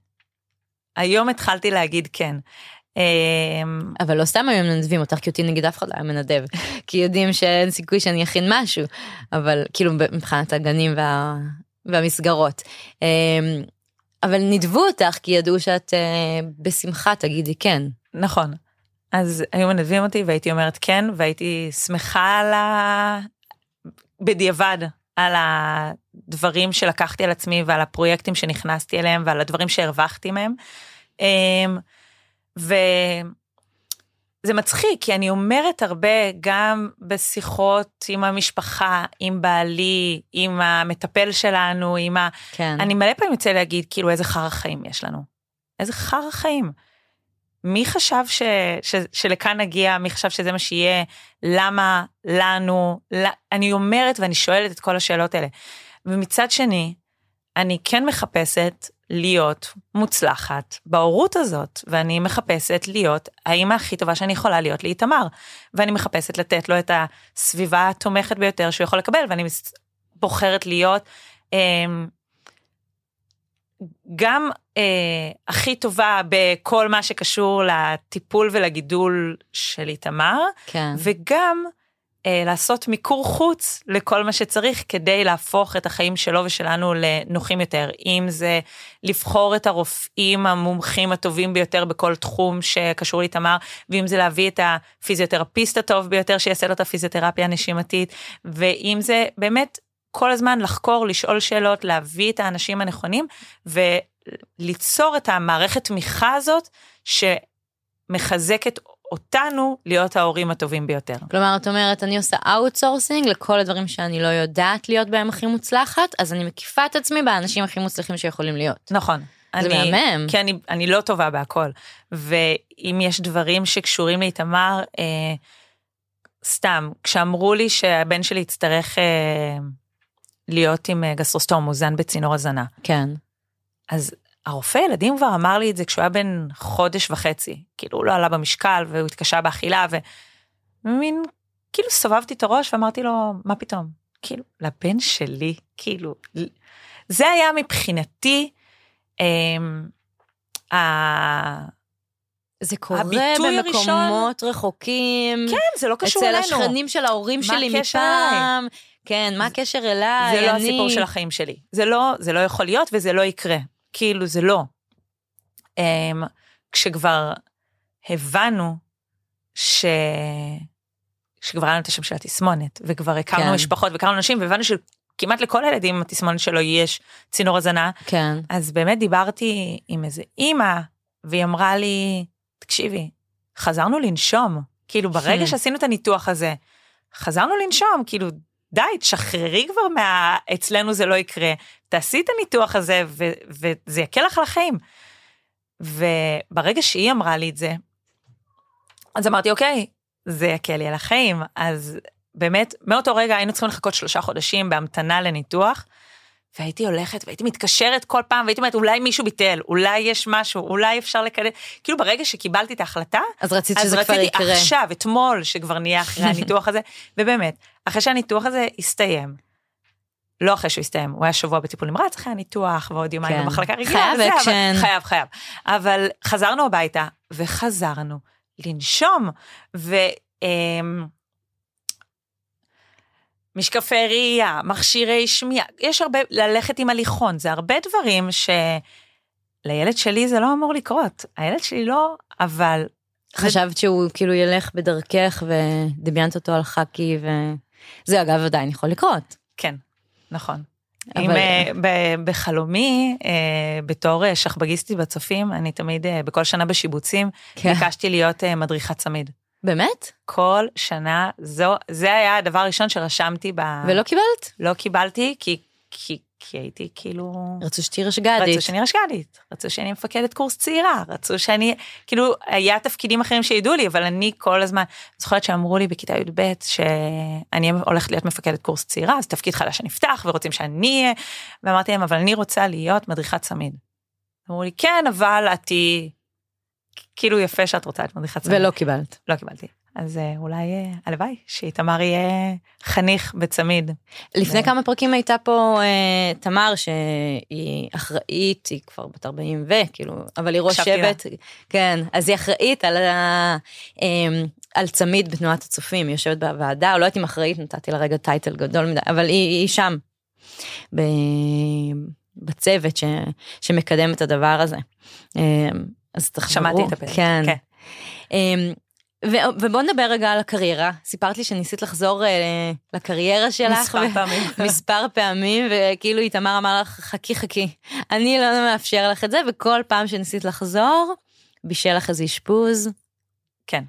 היום התחלתי להגיד כן. אמ, אבל לא סתם היו מנדבים אותך, כי אותי נגיד אף אחד לא היה מנדב. כי יודעים שאין סיכוי שאני אכין משהו. אבל כאילו מבחינת הגנים וה... והמסגרות. אבל נידבו אותך כי ידעו שאת אה, בשמחה תגידי כן. נכון. אז היו מנדבים אותי והייתי אומרת כן, והייתי שמחה על ה... בדיעבד, על הדברים שלקחתי על עצמי ועל הפרויקטים שנכנסתי אליהם ועל הדברים שהרווחתי מהם. אמ, וזה מצחיק, כי אני אומרת הרבה גם בשיחות עם המשפחה, עם בעלי, עם המטפל שלנו, עם ה... כן. אני מלא פעמים יוצא להגיד, כאילו, איזה חרא חיים יש לנו. איזה חרא חיים. מי חשב ש, ש, שלכאן נגיע, מי חשב שזה מה שיהיה, למה, לנו, לא, אני אומרת ואני שואלת את כל השאלות האלה. ומצד שני, אני כן מחפשת להיות מוצלחת בהורות הזאת, ואני מחפשת להיות האימא הכי טובה שאני יכולה להיות לאיתמר, ואני מחפשת לתת לו את הסביבה התומכת ביותר שהוא יכול לקבל, ואני בוחרת להיות אה, גם אה, הכי טובה בכל מה שקשור לטיפול ולגידול של איתמר, כן. וגם לעשות מיקור חוץ לכל מה שצריך כדי להפוך את החיים שלו ושלנו לנוחים יותר. אם זה לבחור את הרופאים המומחים הטובים ביותר בכל תחום שקשור לאיתמר, ואם זה להביא את הפיזיותרפיסט הטוב ביותר שיעשה לו את הפיזיותרפיה הנשימתית, ואם זה באמת כל הזמן לחקור, לשאול שאלות, להביא את האנשים הנכונים, וליצור את המערכת תמיכה הזאת שמחזקת אותנו להיות ההורים הטובים ביותר. כלומר, את אומרת, אני עושה outsourcing לכל הדברים שאני לא יודעת להיות בהם הכי מוצלחת, אז אני מקיפה את עצמי באנשים הכי מוצלחים שיכולים להיות. נכון. זה אני, מהמם. כי אני, אני לא טובה בהכל. ואם יש דברים שקשורים לאיתמר, אה, סתם, כשאמרו לי שהבן שלי יצטרך אה, להיות עם אה, גסטרוסטום מוזן בצינור הזנה, כן. אז הרופא ילדים כבר אמר לי את זה כשהוא היה בן חודש וחצי. כאילו, הוא לא עלה במשקל והוא התקשה באכילה, ומין, כאילו סובבתי את הראש ואמרתי לו, מה פתאום? כאילו, לבן שלי, כאילו, זה היה מבחינתי, אמ, ה- זה קורה במקומות רחוקים. כן, זה לא קשור אצל אלינו. השכנים של ההורים שלי מפעם. כן, מה הקשר אליי? זה לא אני- הסיפור של החיים שלי. זה לא, זה לא יכול להיות וזה לא יקרה. כאילו, זה לא. Um, כשכבר הבנו ש... שכבר היה לנו את השם של התסמונת, וכבר הכרנו כן. משפחות והכרנו אנשים, והבנו שכמעט לכל הילדים עם התסמונת שלו יש צינור הזנה, כן. אז באמת דיברתי עם איזה אימא, והיא אמרה לי, תקשיבי, חזרנו לנשום. כאילו, ברגע. שעשינו את הניתוח הזה, חזרנו לנשום, כאילו, די, תשחררי כבר מה... אצלנו זה לא יקרה. תעשי את הניתוח הזה, ו... וזה יקל לך על החיים. וברגע שהיא אמרה לי את זה, אז אמרתי, אוקיי, זה יקל לי על החיים. אז באמת, מאותו רגע היינו צריכים לחכות שלושה חודשים בהמתנה לניתוח, והייתי הולכת והייתי מתקשרת כל פעם והייתי אומרת אולי מישהו ביטל אולי יש משהו אולי אפשר לקדם כאילו ברגע שקיבלתי את ההחלטה אז רציתי שזה כבר יקרה. עכשיו אתמול שכבר נהיה אחרי הניתוח הזה ובאמת אחרי שהניתוח הזה הסתיים. לא אחרי שהוא הסתיים, הוא היה שבוע בטיפול נמרץ אחרי הניתוח ועוד יומיים כן. במחלקה רגילה. חייב וזה, אבל- אקשן. חייב, חייב. אבל חזרנו הביתה וחזרנו לנשום. ו... אמ, משקפי ראייה, מכשירי שמיעה, יש הרבה, ללכת עם הליכון, זה הרבה דברים שלילד שלי זה לא אמור לקרות. הילד שלי לא, אבל חשבת שהוא כאילו ילך בדרכך ודמיינת אותו על חאקי וזה אגב עדיין יכול לקרות. כן, נכון. אבל- אם אה, ב- בחלומי, אה, בתור אה, שכבגיסטית בצופים, אני תמיד, בכל שנה בשיבוצים, כן. ביקשתי להיות מדריכת צמיד. באמת? כל שנה, זו, זה היה הדבר הראשון שרשמתי ב... ולא קיבלת? לא קיבלתי, כי, כי, כי הייתי כאילו... רצו שתהיי רשג"דית. רצו שאני רשג"דית, רצו שאני מפקדת קורס צעירה, רצו שאני, כאילו, היה תפקידים אחרים שידעו לי, אבל אני כל הזמן, זוכרת שאמרו לי בכיתה י"ב שאני הולכת להיות מפקדת קורס צעירה, אז תפקיד חדש שנפתח ורוצים שאני אהיה, ואמרתי להם, אבל אני רוצה להיות מדריכת צמיד. אמרו לי, כן, אבל את תהיי, כאילו יפה שאת רוצה להיות מדריכת צמיד. ולא קיבלת. לא קיבלתי. אז אה, אולי, אה, הלוואי, שאיתמר יהיה חניך בצמיד. לפני ו- כמה פרקים הייתה פה אה, תמר שהיא אחראית, היא כבר בת 40 ו, כאילו, אבל היא ראש לה. שבט, כן, אז היא אחראית על, ה, אה, על צמיד בתנועת הצופים, היא יושבת בוועדה, לא יודעת אם אחראית, נתתי לה רגע טייטל גדול מדי, אבל היא, היא שם, ב, בצוות ש, שמקדם את הדבר הזה. אה, אז תחברו. שמעתי את הפרק. כן. כן. אמ, ו- ובוא נדבר רגע על הקריירה. סיפרת לי שניסית לחזור אה, לקריירה שלך. מספר ו- פעמים. מספר פעמים, וכאילו איתמר אמר לך, חכי חכי, אני לא מאפשר לך את זה, וכל פעם שניסית לחזור, בישל לך איזה אשפוז. כן.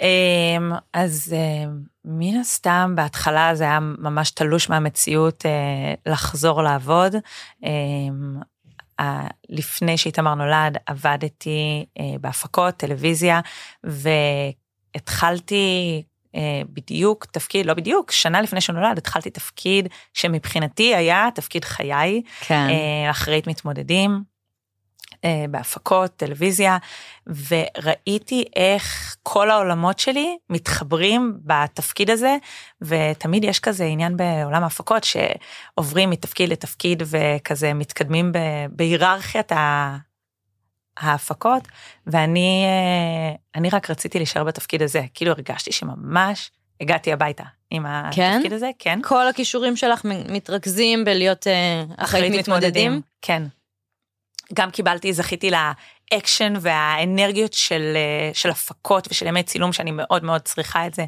אמ, אז אמ, מן הסתם בהתחלה זה היה ממש תלוש מהמציאות אה, לחזור לעבוד. לפני שאיתמר נולד עבדתי אה, בהפקות טלוויזיה והתחלתי אה, בדיוק תפקיד, לא בדיוק, שנה לפני שהוא נולד התחלתי תפקיד שמבחינתי היה תפקיד חיי, כן. אה, אחראית מתמודדים, בהפקות, טלוויזיה, וראיתי איך כל העולמות שלי מתחברים בתפקיד הזה, ותמיד יש כזה עניין בעולם ההפקות שעוברים מתפקיד לתפקיד וכזה מתקדמים בהיררכיית ה... ההפקות, ואני אה, אני רק רציתי להישאר בתפקיד הזה, כאילו הרגשתי שממש הגעתי הביתה עם כן? התפקיד הזה, כן. כל הכישורים שלך מתרכזים בלהיות אה, אחראית מתמודדים. כן. גם קיבלתי, זכיתי לאקשן והאנרגיות של, אה, של הפקות ושל ימי צילום, שאני מאוד מאוד צריכה את זה,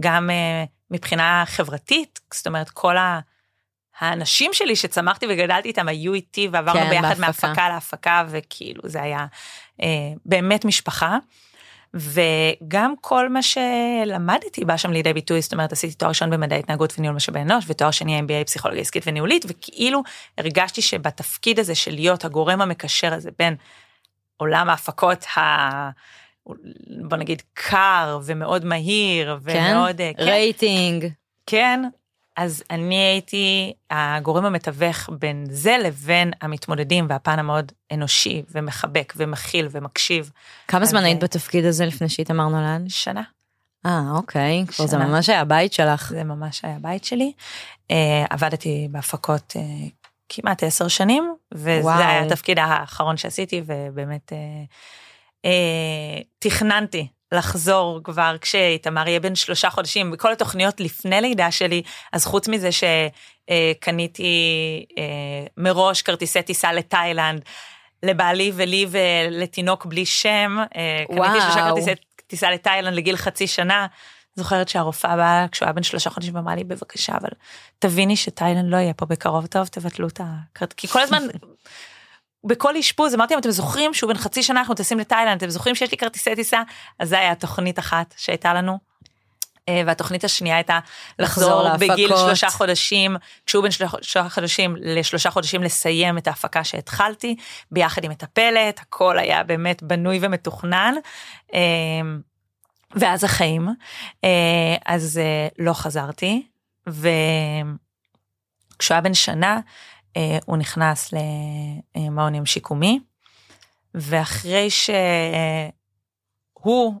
גם אה, מבחינה חברתית, זאת אומרת, כל ה... האנשים שלי שצמחתי וגדלתי איתם היו איתי ועברנו כן, ביחד בהפקה. מהפקה להפקה וכאילו זה היה אה, באמת משפחה. וגם כל מה שלמדתי בא שם לידי ביטוי, זאת אומרת עשיתי תואר ראשון במדעי התנהגות וניהול משאבי אנוש ותואר שני MBA פסיכולוגיה עסקית וניהולית וכאילו הרגשתי שבתפקיד הזה של להיות הגורם המקשר הזה בין עולם ההפקות ה... בוא נגיד קר ומאוד מהיר כן? ומאוד אה, כן, רייטינג. כן, אז אני הייתי הגורם המתווך בין זה לבין המתמודדים והפן המאוד אנושי ומחבק ומכיל ומקשיב. כמה זמן היית בתפקיד הזה לפני שאיתמר נולד? שנה, אה, אוקיי, כבר זה. ממש היה הבית שלך. זה ממש היה הבית שלי. אה, עבדתי בהפקות אה, כמעט עשר שנים, וזה וואו. היה התפקיד האחרון שעשיתי, ובאמת אה, אה, תכננתי לחזור כבר כשאיתמר יהיה בן שלושה חודשים, בכל התוכניות לפני לידה שלי, אז חוץ מזה שקניתי אה, מראש כרטיסי טיסה לתאילנד, לבעלי ולי ולתינוק בלי שם, אה, קניתי וואו. שלושה כרטיסי טיסה לתאילנד לגיל חצי שנה. זוכרת שהרופאה באה כשהוא היה בן שלושה חודשים ואמרה לי בבקשה אבל תביני שתאילנד לא יהיה פה בקרוב טוב תבטלו את הכרטיס כי כל הזמן בכל אשפוז אמרתי להם אתם זוכרים שהוא בן חצי שנה אנחנו טסים לתאילנד אתם זוכרים שיש לי כרטיסי טיסה אז זה היה תוכנית אחת שהייתה לנו. אה, והתוכנית השנייה הייתה לחזור לחזור בגיל להפקות. שלושה חודשים כשהוא בן שלושה חודשים לשלושה חודשים לסיים את ההפקה שהתחלתי ביחד עם מטפלת הכל היה באמת בנוי ומתוכנן. אה, ואז החיים, אה, אז לא חזרתי, וכשהוא היה בן שנה, הוא נכנס למעון יום שיקומי, ואחרי שהוא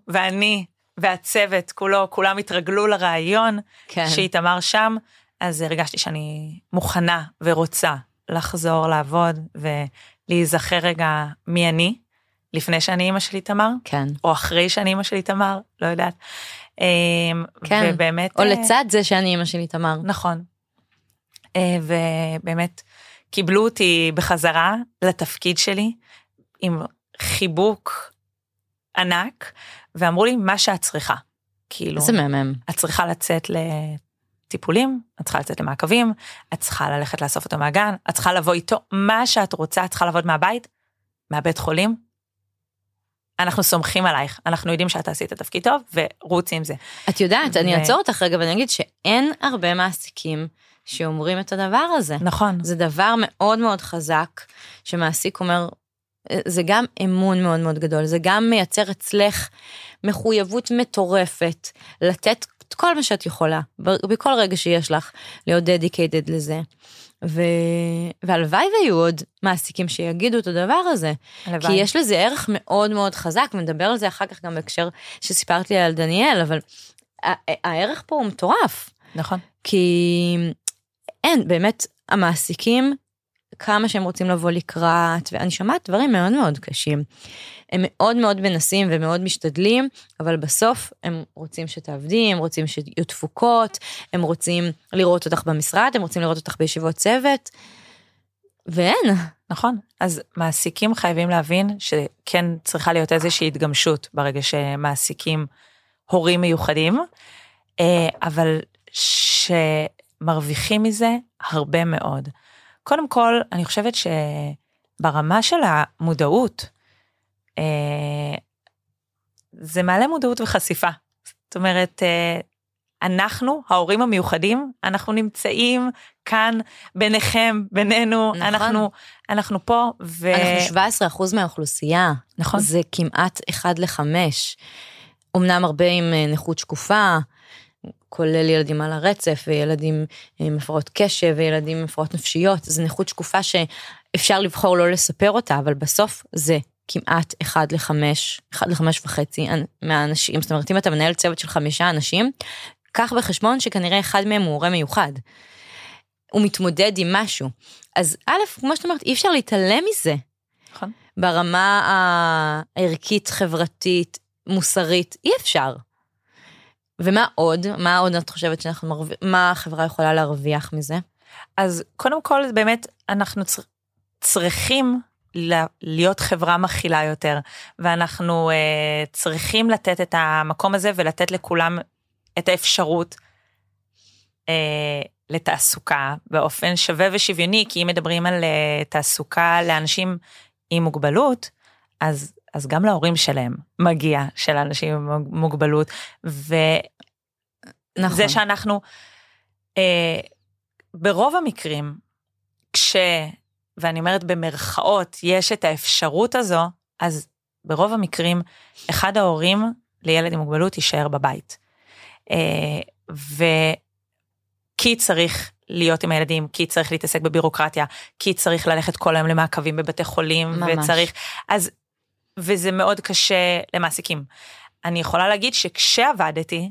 ואני והצוות כולו, כולם התרגלו לרעיון כן. שאיתמר שם, אז הרגשתי שאני מוכנה ורוצה לחזור לעבוד ולהיזכר רגע מי אני, לפני שאני אימא שלי תמר, כן. או אחרי שאני אימא שלי תמר, לא יודעת. אמ, כן. ובאמת... או אה, לצד זה שאני אימא שלי תמר. נכון. אה, ובאמת קיבלו אותי בחזרה לתפקיד שלי עם חיבוק ענק, ואמרו לי מה שאת צריכה. כאילו, איזה מהמם. את צריכה לצאת לטיפולים, את צריכה לצאת למעקבים, את צריכה ללכת לאסוף אותו מהגן, את צריכה לבוא איתו, מה שאת רוצה, את צריכה לעבוד מהבית, מהבית חולים. אנחנו סומכים עלייך, אנחנו יודעים שאת תעשי את התפקיד טוב, ורוצי עם זה. את יודעת, אני ו- אעצור אותך רגע ואני אגיד שאין הרבה מעסיקים שאומרים את הדבר הזה. נכון. זה דבר מאוד מאוד חזק, שמעסיק אומר, זה גם אמון מאוד מאוד גדול, זה גם מייצר אצלך מחויבות מטורפת, לתת את כל מה שאת יכולה, בכל רגע שיש לך, להיות דדיקייטד לזה. ו... והלוואי ויהיו עוד מעסיקים שיגידו את הדבר הזה, הלוואי. כי יש לזה ערך מאוד מאוד חזק, ונדבר על זה אחר כך גם בהקשר שסיפרת לי על דניאל, אבל הערך פה הוא מטורף. נכון. כי אין, באמת, המעסיקים, כמה שהם רוצים לבוא לקראת, ואני שומעת דברים מאוד מאוד קשים. הם מאוד מאוד מנסים ומאוד משתדלים, אבל בסוף הם רוצים שתעבדי, הם רוצים שיהיו תפוקות, הם רוצים לראות אותך במשרד, הם רוצים לראות אותך בישיבות צוות, ואין. נכון. אז מעסיקים חייבים להבין שכן צריכה להיות איזושהי התגמשות ברגע שמעסיקים הורים מיוחדים, אה, אבל שמרוויחים מזה הרבה מאוד. קודם כל, אני חושבת שברמה של המודעות, אה, זה מעלה מודעות וחשיפה. זאת אומרת, אה, אנחנו, ההורים המיוחדים, אנחנו נמצאים כאן ביניכם, בינינו, נכון. אנחנו, אנחנו פה, ו... אנחנו 17 אחוז מהאוכלוסייה. נכון. זה כמעט 1 ל-5. אמנם הרבה עם אה, נכות שקופה, כולל ילדים על הרצף, וילדים עם הפרעות קשב, וילדים עם הפרעות נפשיות, זו נכות שקופה שאפשר לבחור לא לספר אותה, אבל בסוף זה כמעט 1 ל-5, 1 ל-5 וחצי מהאנשים, זאת אומרת, אם אתה מנהל צוות של חמישה אנשים, קח בחשבון שכנראה אחד מהם הוא הורה מיוחד. הוא מתמודד עם משהו. אז א', כמו שאת אומרת, אי אפשר להתעלם מזה. נכון. ברמה הערכית, חברתית, מוסרית, אי אפשר. ומה עוד? מה עוד את חושבת שאנחנו מרוויח, מה החברה יכולה להרוויח מזה? אז קודם כל, באמת, אנחנו צר... צריכים להיות חברה מכילה יותר, ואנחנו uh, צריכים לתת את המקום הזה ולתת לכולם את האפשרות uh, לתעסוקה באופן שווה ושוויוני, כי אם מדברים על uh, תעסוקה לאנשים עם מוגבלות, אז, אז גם להורים שלהם מגיע של אנשים עם מוגבלות, וזה נכון. שאנחנו, אה, ברוב המקרים, כש, ואני אומרת במרכאות, יש את האפשרות הזו, אז ברוב המקרים, אחד ההורים לילד עם מוגבלות יישאר בבית. אה, וכי צריך להיות עם הילדים, כי צריך להתעסק בבירוקרטיה, כי צריך ללכת כל היום למעקבים בבתי חולים, ממש. וצריך, אז, וזה מאוד קשה למעסיקים. אני יכולה להגיד שכשעבדתי,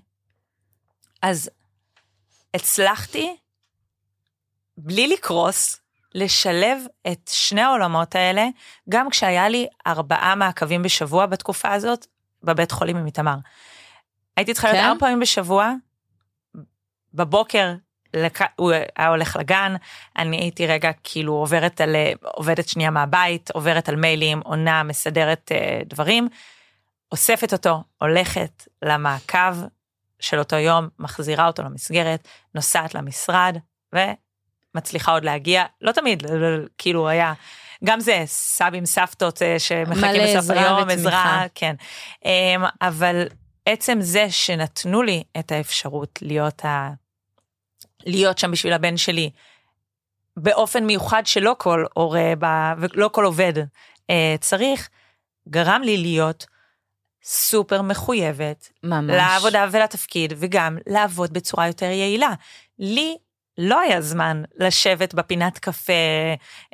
אז הצלחתי, בלי לקרוס, לשלב את שני העולמות האלה, גם כשהיה לי ארבעה מעקבים בשבוע בתקופה הזאת, בבית חולים עם איתמר. הייתי צריכה להיות כן? ארבע פעמים בשבוע, בבוקר לק... הוא היה הולך לגן, אני הייתי רגע כאילו עוברת על, עובדת שנייה מהבית, עוברת על מיילים, עונה, מסדרת uh, דברים, אוספת אותו, הולכת למעקב של אותו יום, מחזירה אותו למסגרת, נוסעת למשרד, ומצליחה עוד להגיע, לא תמיד, כאילו היה, גם זה סבים, סבתות אה, שמחכים בסוף היום. עזרה, כן. אמ, אבל עצם זה שנתנו לי את האפשרות להיות ה... להיות שם בשביל הבן שלי, באופן מיוחד שלא כל הורה ב- ולא כל עובד אה, צריך, גרם לי להיות סופר מחויבת ממש. לעבודה ולתפקיד, וגם לעבוד בצורה יותר יעילה. לי לא היה זמן לשבת בפינת קפה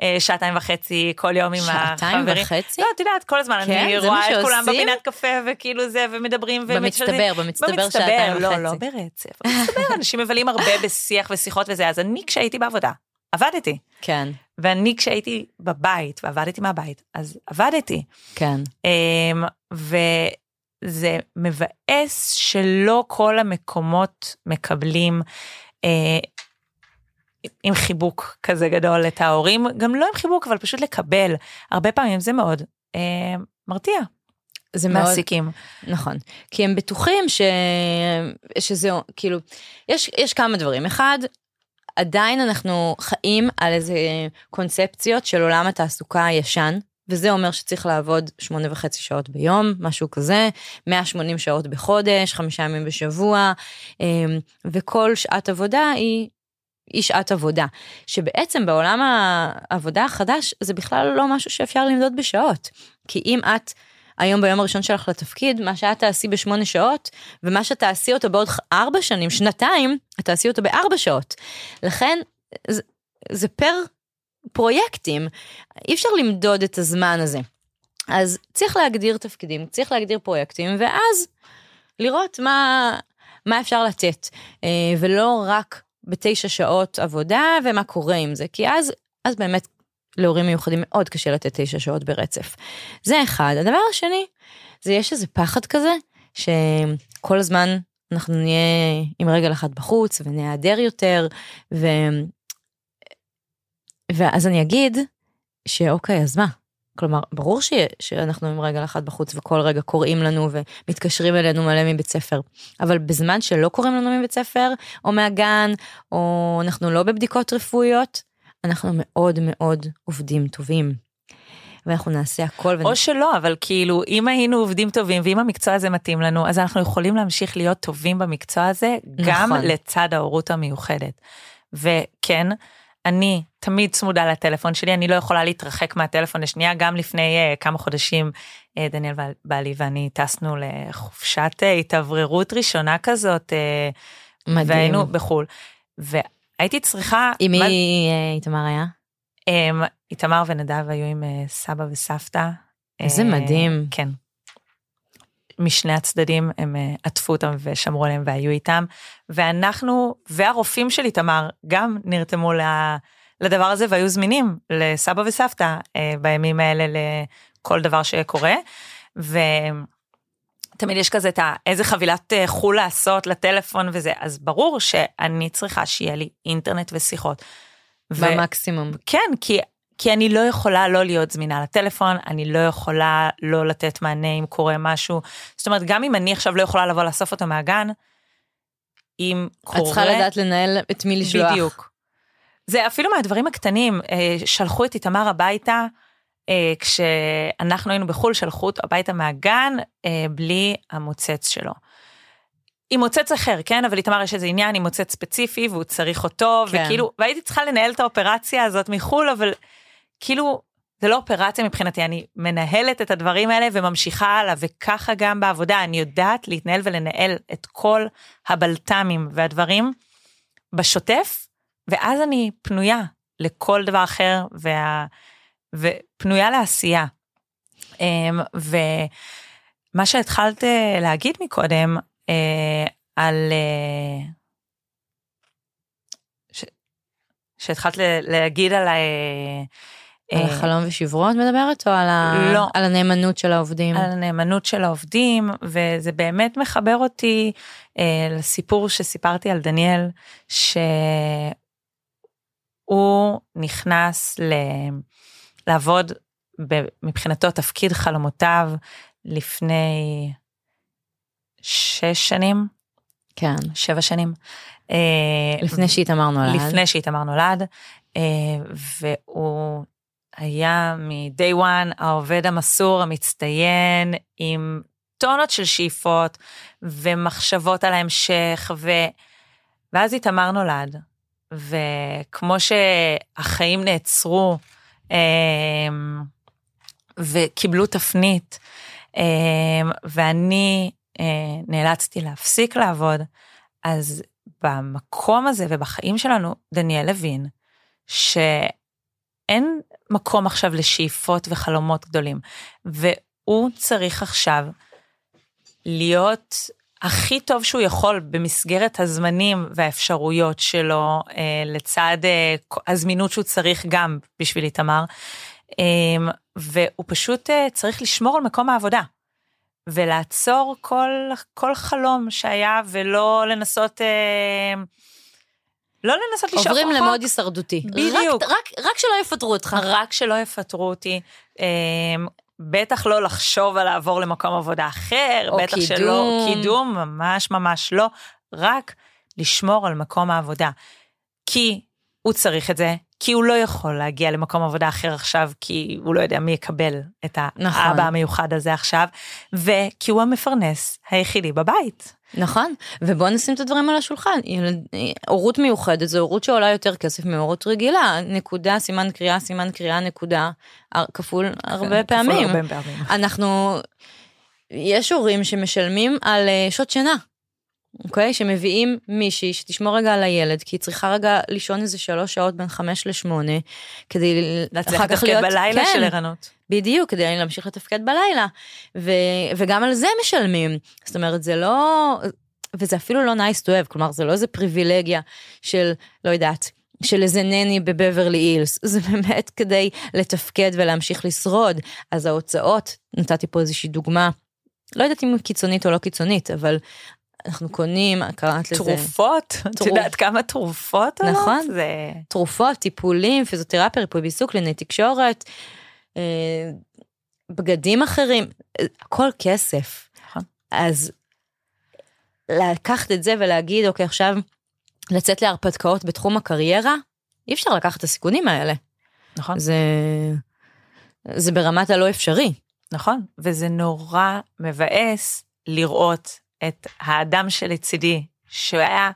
אה, שעתיים וחצי כל יום עם החברים. שעתיים וחצי? לא, את יודעת, כל הזמן כן, אני רואה את כולם? בפינת קפה וכאילו זה, ומדברים. במצטבר, במצטבר שעתיים לא, וחצי. לא ברצף. במצטבר, אנשים מבלים הרבה בשיח ושיחות וזה, אז אני כשהייתי בעבודה, עבדתי. כן, ואני כשהייתי בבית, ועבדתי מהבית, אז עבדתי. כן. אמ, וזה מבאס שלא כל המקומות מקבלים אה, עם חיבוק כזה גדול את ההורים, גם לא עם חיבוק, אבל פשוט לקבל. הרבה פעמים זה מאוד אה, מרתיע, זה מאוד, מעסיקים. נכון. כי הם בטוחים ש... שזה, כאילו, יש, יש כמה דברים. אחד, עדיין אנחנו חיים על איזה קונספציות של עולם התעסוקה הישן, וזה אומר שצריך לעבוד שמונה וחצי שעות ביום, משהו כזה, 180 שעות בחודש, חמישה ימים בשבוע, אמ, וכל שעת עבודה היא, היא שעת עבודה. שבעצם בעולם העבודה החדש זה בכלל לא משהו שאפשר למדוד בשעות. כי אם את היום ביום הראשון שלך לתפקיד, מה שאת תעשי בשמונה שעות, ומה שתעשי אותו בעוד ארבע שנים, שנתיים, את תעשי אותו בארבע שעות. לכן, זה, זה פר פרויקטים, אי אפשר למדוד את הזמן הזה. אז צריך להגדיר תפקידים, צריך להגדיר פרויקטים, ואז לראות מה, מה אפשר לתת, אה, ולא רק בתשע שעות עבודה ומה קורה עם זה, כי אז, אז באמת להורים מיוחדים מאוד קשה לתת תשע שעות ברצף. זה אחד. הדבר השני, זה יש איזה פחד כזה, שכל הזמן אנחנו נהיה עם רגל אחת בחוץ ונעדר יותר, ו... ואז אני אגיד שאוקיי, אז מה? כלומר, ברור ש... שאנחנו עם רגל אחת בחוץ וכל רגע קוראים לנו ומתקשרים אלינו מלא מבית ספר, אבל בזמן שלא קוראים לנו מבית ספר, או מהגן, או אנחנו לא בבדיקות רפואיות, אנחנו מאוד מאוד עובדים טובים. ואנחנו נעשה הכל. או שלא, אבל כאילו, אם היינו עובדים טובים ואם המקצוע הזה מתאים לנו, אז אנחנו יכולים להמשיך להיות טובים במקצוע הזה, גם נכון. לצד ההורות המיוחדת. וכן, אני תמיד צמודה לטלפון שלי, אני לא יכולה להתרחק מהטלפון לשנייה, גם לפני uh, כמה חודשים uh, דניאל בעלי ואני טסנו לחופשת uh, התאווררות ראשונה כזאת, uh, מדהים. והיינו בחו"ל. והייתי צריכה... עם מי איתמר היה? אמ, איתמר ונדב היו עם אה, סבא וסבתא. איזה אה, מדהים. כן. משני הצדדים הם עטפו אותם ושמרו עליהם והיו איתם. ואנחנו והרופאים של איתמר גם נרתמו לדבר הזה והיו זמינים לסבא וסבתא אה, בימים האלה לכל דבר שקורה. ותמיד יש כזה את ה... איזה חבילת אה, חו"ל לעשות לטלפון וזה, אז ברור שאני צריכה שיהיה לי אינטרנט ושיחות. ו- במקסימום. כן, כי, כי אני לא יכולה לא להיות זמינה לטלפון, אני לא יכולה לא לתת מענה אם קורה משהו. זאת אומרת, גם אם אני עכשיו לא יכולה לבוא לאסוף אותו מהגן, אם קורה... את צריכה לדעת לנהל את מי לשלוח. בדיוק. זה אפילו מהדברים הקטנים, אה, שלחו את איתמר הביתה, אה, כשאנחנו היינו בחו"ל, שלחו אותו הביתה מהגן אה, בלי המוצץ שלו. עם מוצץ אחר, כן? אבל איתמר יש איזה עניין עם מוצץ ספציפי והוא צריך אותו, כן. וכאילו, והייתי צריכה לנהל את האופרציה הזאת מחו"ל, אבל כאילו, זה לא אופרציה מבחינתי, אני מנהלת את הדברים האלה וממשיכה הלאה, וככה גם בעבודה, אני יודעת להתנהל ולנהל את כל הבלת"מים והדברים בשוטף, ואז אני פנויה לכל דבר אחר, וה... ופנויה לעשייה. אמ, ומה שהתחלת אה, להגיד מקודם, אה, על... אה, ש... שהתחלת להגיד על ה... על החלום ושברו את מדברת או על, ה... לא. על הנאמנות של העובדים? על הנאמנות של העובדים, וזה באמת מחבר אותי אה, לסיפור שסיפרתי על דניאל, שהוא נכנס ל... לעבוד. מבחינתו תפקיד חלומותיו לפני שש שנים, כן. שבע שנים. אה, לפני שאיתמר נולד. לפני שאיתמר נולד, אה, והוא היה מ-day one העובד המסור, המצטיין, עם טונות של שאיפות ומחשבות על ההמשך, ו... ואז איתמר נולד, וכמו שהחיים נעצרו אה, וקיבלו תפנית, אה, ואני אה, נאלצתי להפסיק לעבוד, אז במקום הזה ובחיים שלנו, דניאל הבין שאין מקום עכשיו לשאיפות וחלומות גדולים, והוא צריך עכשיו להיות הכי טוב שהוא יכול במסגרת הזמנים והאפשרויות שלו, אה, לצד אה, הזמינות שהוא צריך גם בשביל איתמר, אה, והוא פשוט אה, צריך לשמור על מקום העבודה. ולעצור כל, כל חלום שהיה ולא לנסות, אה, לא לנסות לשאוף עוברים למוד הישרדותי. בדיוק. רק, רק, רק שלא יפטרו אותך. רק שלא יפטרו אותי. בטח לא לחשוב על לעבור למקום עבודה אחר, או בטח קידום. שלא, קידום, ממש ממש לא, רק לשמור על מקום העבודה. כי הוא צריך את זה, כי הוא לא יכול להגיע למקום עבודה אחר עכשיו, כי הוא לא יודע מי יקבל את נכון. האבא המיוחד הזה עכשיו, וכי הוא המפרנס היחידי בבית. נכון, ובוא נשים את הדברים על השולחן. הורות מיוחדת זו הורות שעולה יותר כסף מהורות רגילה. נקודה, סימן קריאה, סימן קריאה, נקודה, הר- כפול הרבה כפול פעמים. הרבה פעמים. אנחנו, יש הורים שמשלמים על אה, שעות שינה. אוקיי? שמביאים מישהי שתשמור רגע על הילד, כי היא צריכה רגע לישון איזה שלוש שעות בין חמש לשמונה, כדי אחר כך להיות- בלילה כן, של ערנות. בדיוק, כדי להמשיך לתפקד בלילה. ו, וגם על זה משלמים. זאת אומרת, זה לא... וזה אפילו לא nice to have, כלומר, זה לא איזה פריבילגיה של, לא יודעת, של איזה נני בבברלי אילס, זה באמת כדי לתפקד ולהמשיך לשרוד. אז ההוצאות, נתתי פה איזושהי דוגמה, לא יודעת אם קיצונית או לא קיצונית, אבל אנחנו קונים, קראת לזה... תרופות, את תרופ- יודעת כמה תרופות עולות? נכון. זה... תרופות, טיפולים, פיזיותרפיה, ריפוי בעיסוק, קלינאי תקשורת, אה, בגדים אחרים, אה, הכל כסף. נכון. אז לקחת את זה ולהגיד, אוקיי, עכשיו לצאת להרפתקאות בתחום הקריירה, אי אפשר לקחת את הסיכונים האלה. נכון. זה, זה ברמת הלא אפשרי. נכון, וזה נורא מבאס לראות את האדם שלצידי, שהוא היה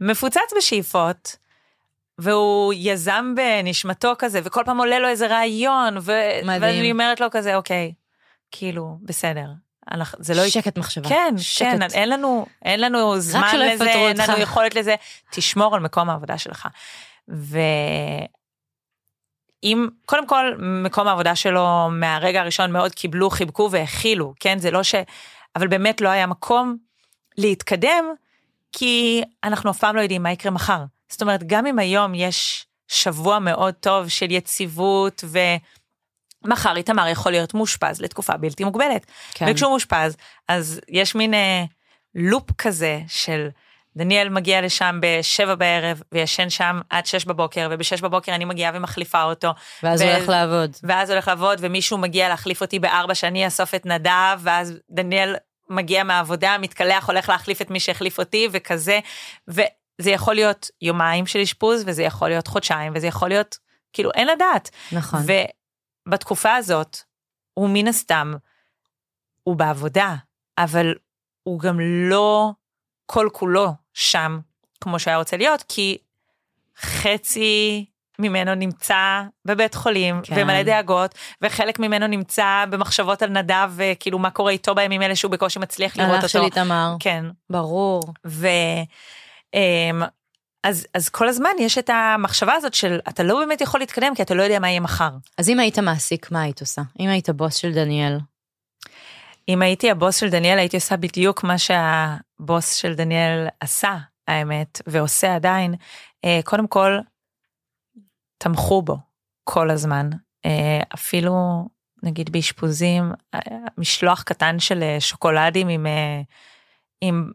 מפוצץ בשאיפות, והוא יזם בנשמתו כזה, וכל פעם עולה לו איזה רעיון, ו... מדהים. ואני אומרת לו כזה, אוקיי, כאילו, בסדר. אנחנו, זה לא... שקט מחשבה. כן, שקט. כן, אין לנו, אין לנו זמן לזה, אין. לנו יכולת לזה, תשמור על מקום העבודה שלך. ואם, קודם כל, מקום העבודה שלו מהרגע הראשון מאוד קיבלו, חיבקו והכילו, כן? זה לא ש... אבל באמת לא היה מקום להתקדם, כי אנחנו אף פעם לא יודעים מה יקרה מחר. זאת אומרת, גם אם היום יש שבוע מאוד טוב של יציבות ו... מחר איתמר יכול להיות מאושפז לתקופה בלתי מוגבלת. כן. וכשהוא מאושפז, אז יש מין אה, לופ כזה של דניאל מגיע לשם בשבע בערב וישן שם עד שש בבוקר, ובשש בבוקר אני מגיעה ומחליפה אותו. ואז ו- הולך לעבוד. ואז הולך לעבוד, ומישהו מגיע להחליף אותי בארבע שאני אאסוף את נדב, ואז דניאל מגיע מהעבודה, מתקלח, הולך להחליף את מי שהחליף אותי, וכזה. וזה יכול להיות יומיים של אשפוז, וזה יכול להיות חודשיים, וזה יכול להיות, כאילו, אין לדעת. נכון. ובתקופה הזאת, הוא מן הסתם, הוא בעבודה, אבל הוא גם לא כל כולו שם, כמו שהיה רוצה להיות, כי חצי ממנו נמצא בבית חולים, כן. ומלא דאגות, וחלק ממנו נמצא במחשבות על נדב, וכאילו מה קורה איתו בימים אלה שהוא בקושי מצליח לראות הלך אותו. של איתמר. כן. ברור. ו... אמ, אז, אז כל הזמן יש את המחשבה הזאת של אתה לא באמת יכול להתקדם כי אתה לא יודע מה יהיה מחר. אז אם היית מעסיק, מה היית עושה? אם היית בוס של דניאל. אם הייתי הבוס של דניאל הייתי עושה בדיוק מה שהבוס של דניאל עשה האמת ועושה עדיין. אה, קודם כל תמכו בו כל הזמן אה, אפילו נגיד באשפוזים אה, משלוח קטן של שוקולדים עם, עם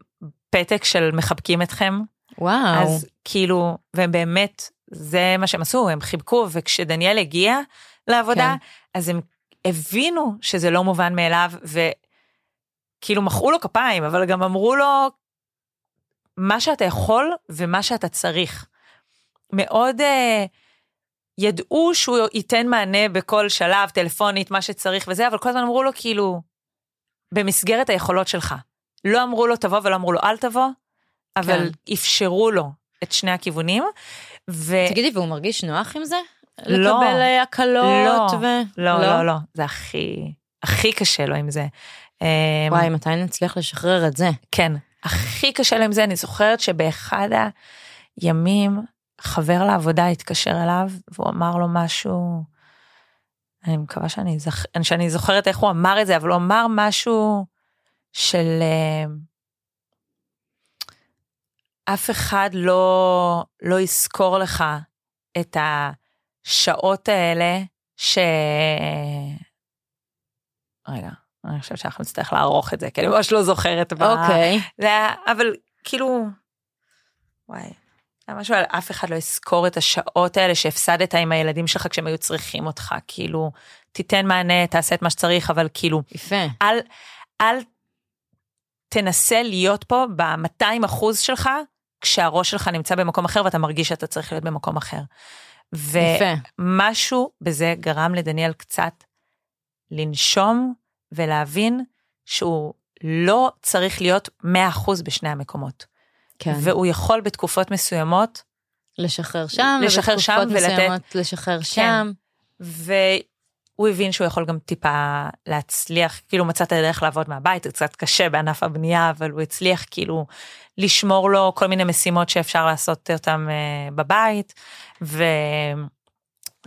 פתק של מחבקים אתכם וואו. אז כאילו והם באמת זה מה שהם עשו הם חיבקו וכשדניאל הגיע לעבודה כן. אז הם הבינו שזה לא מובן מאליו וכאילו מחאו לו כפיים אבל גם אמרו לו מה שאתה יכול ומה שאתה צריך. מאוד uh, ידעו שהוא ייתן מענה בכל שלב טלפונית מה שצריך וזה אבל כל הזמן אמרו לו כאילו במסגרת היכולות שלך. לא אמרו לו תבוא ולא אמרו לו אל תבוא אבל כן. אפשרו לו את שני הכיוונים. ו... תגידי, והוא מרגיש נוח עם זה? לא. לקבל אה, הקלות לא, ו... לא, לא, לא, זה הכי, הכי קשה לו עם זה. אה, וואי, מתי נצליח לשחרר את זה? כן, הכי קשה להם זה, אני זוכרת שבאחד הימים חבר לעבודה התקשר אליו והוא אמר לו משהו, אני מקווה שאני, זכ... שאני זוכרת איך הוא אמר את זה, אבל הוא אמר משהו של אה, אף אחד לא, לא יזכור לך את השעות האלה ש... רגע, אני חושבת שאנחנו נצטרך לערוך את זה, כי אני ממש לא זוכרת. אוקיי. זה היה, אבל כאילו, וואי, היה משהו על אף אחד לא יזכור את השעות האלה שהפסדת עם הילדים שלך כשהם היו צריכים אותך, כאילו, תיתן מענה, תעשה את מה שצריך, אבל כאילו, יפה. אל, אל תנסה להיות פה ב-200 אחוז שלך, כשהראש שלך נמצא במקום אחר ואתה מרגיש שאתה צריך להיות במקום אחר. ומשהו בזה גרם לדניאל קצת לנשום ולהבין שהוא לא צריך להיות 100% בשני המקומות. כן. והוא יכול בתקופות מסוימות, לשחרר שם, לשחרר שם ולתת- מסוימות לשחרר כן. שם. והוא הבין שהוא יכול גם טיפה להצליח, כאילו מצא את הדרך לעבוד מהבית, זה קצת קשה בענף הבנייה, אבל הוא הצליח כאילו לשמור לו כל מיני משימות שאפשר לעשות אותם אה, בבית,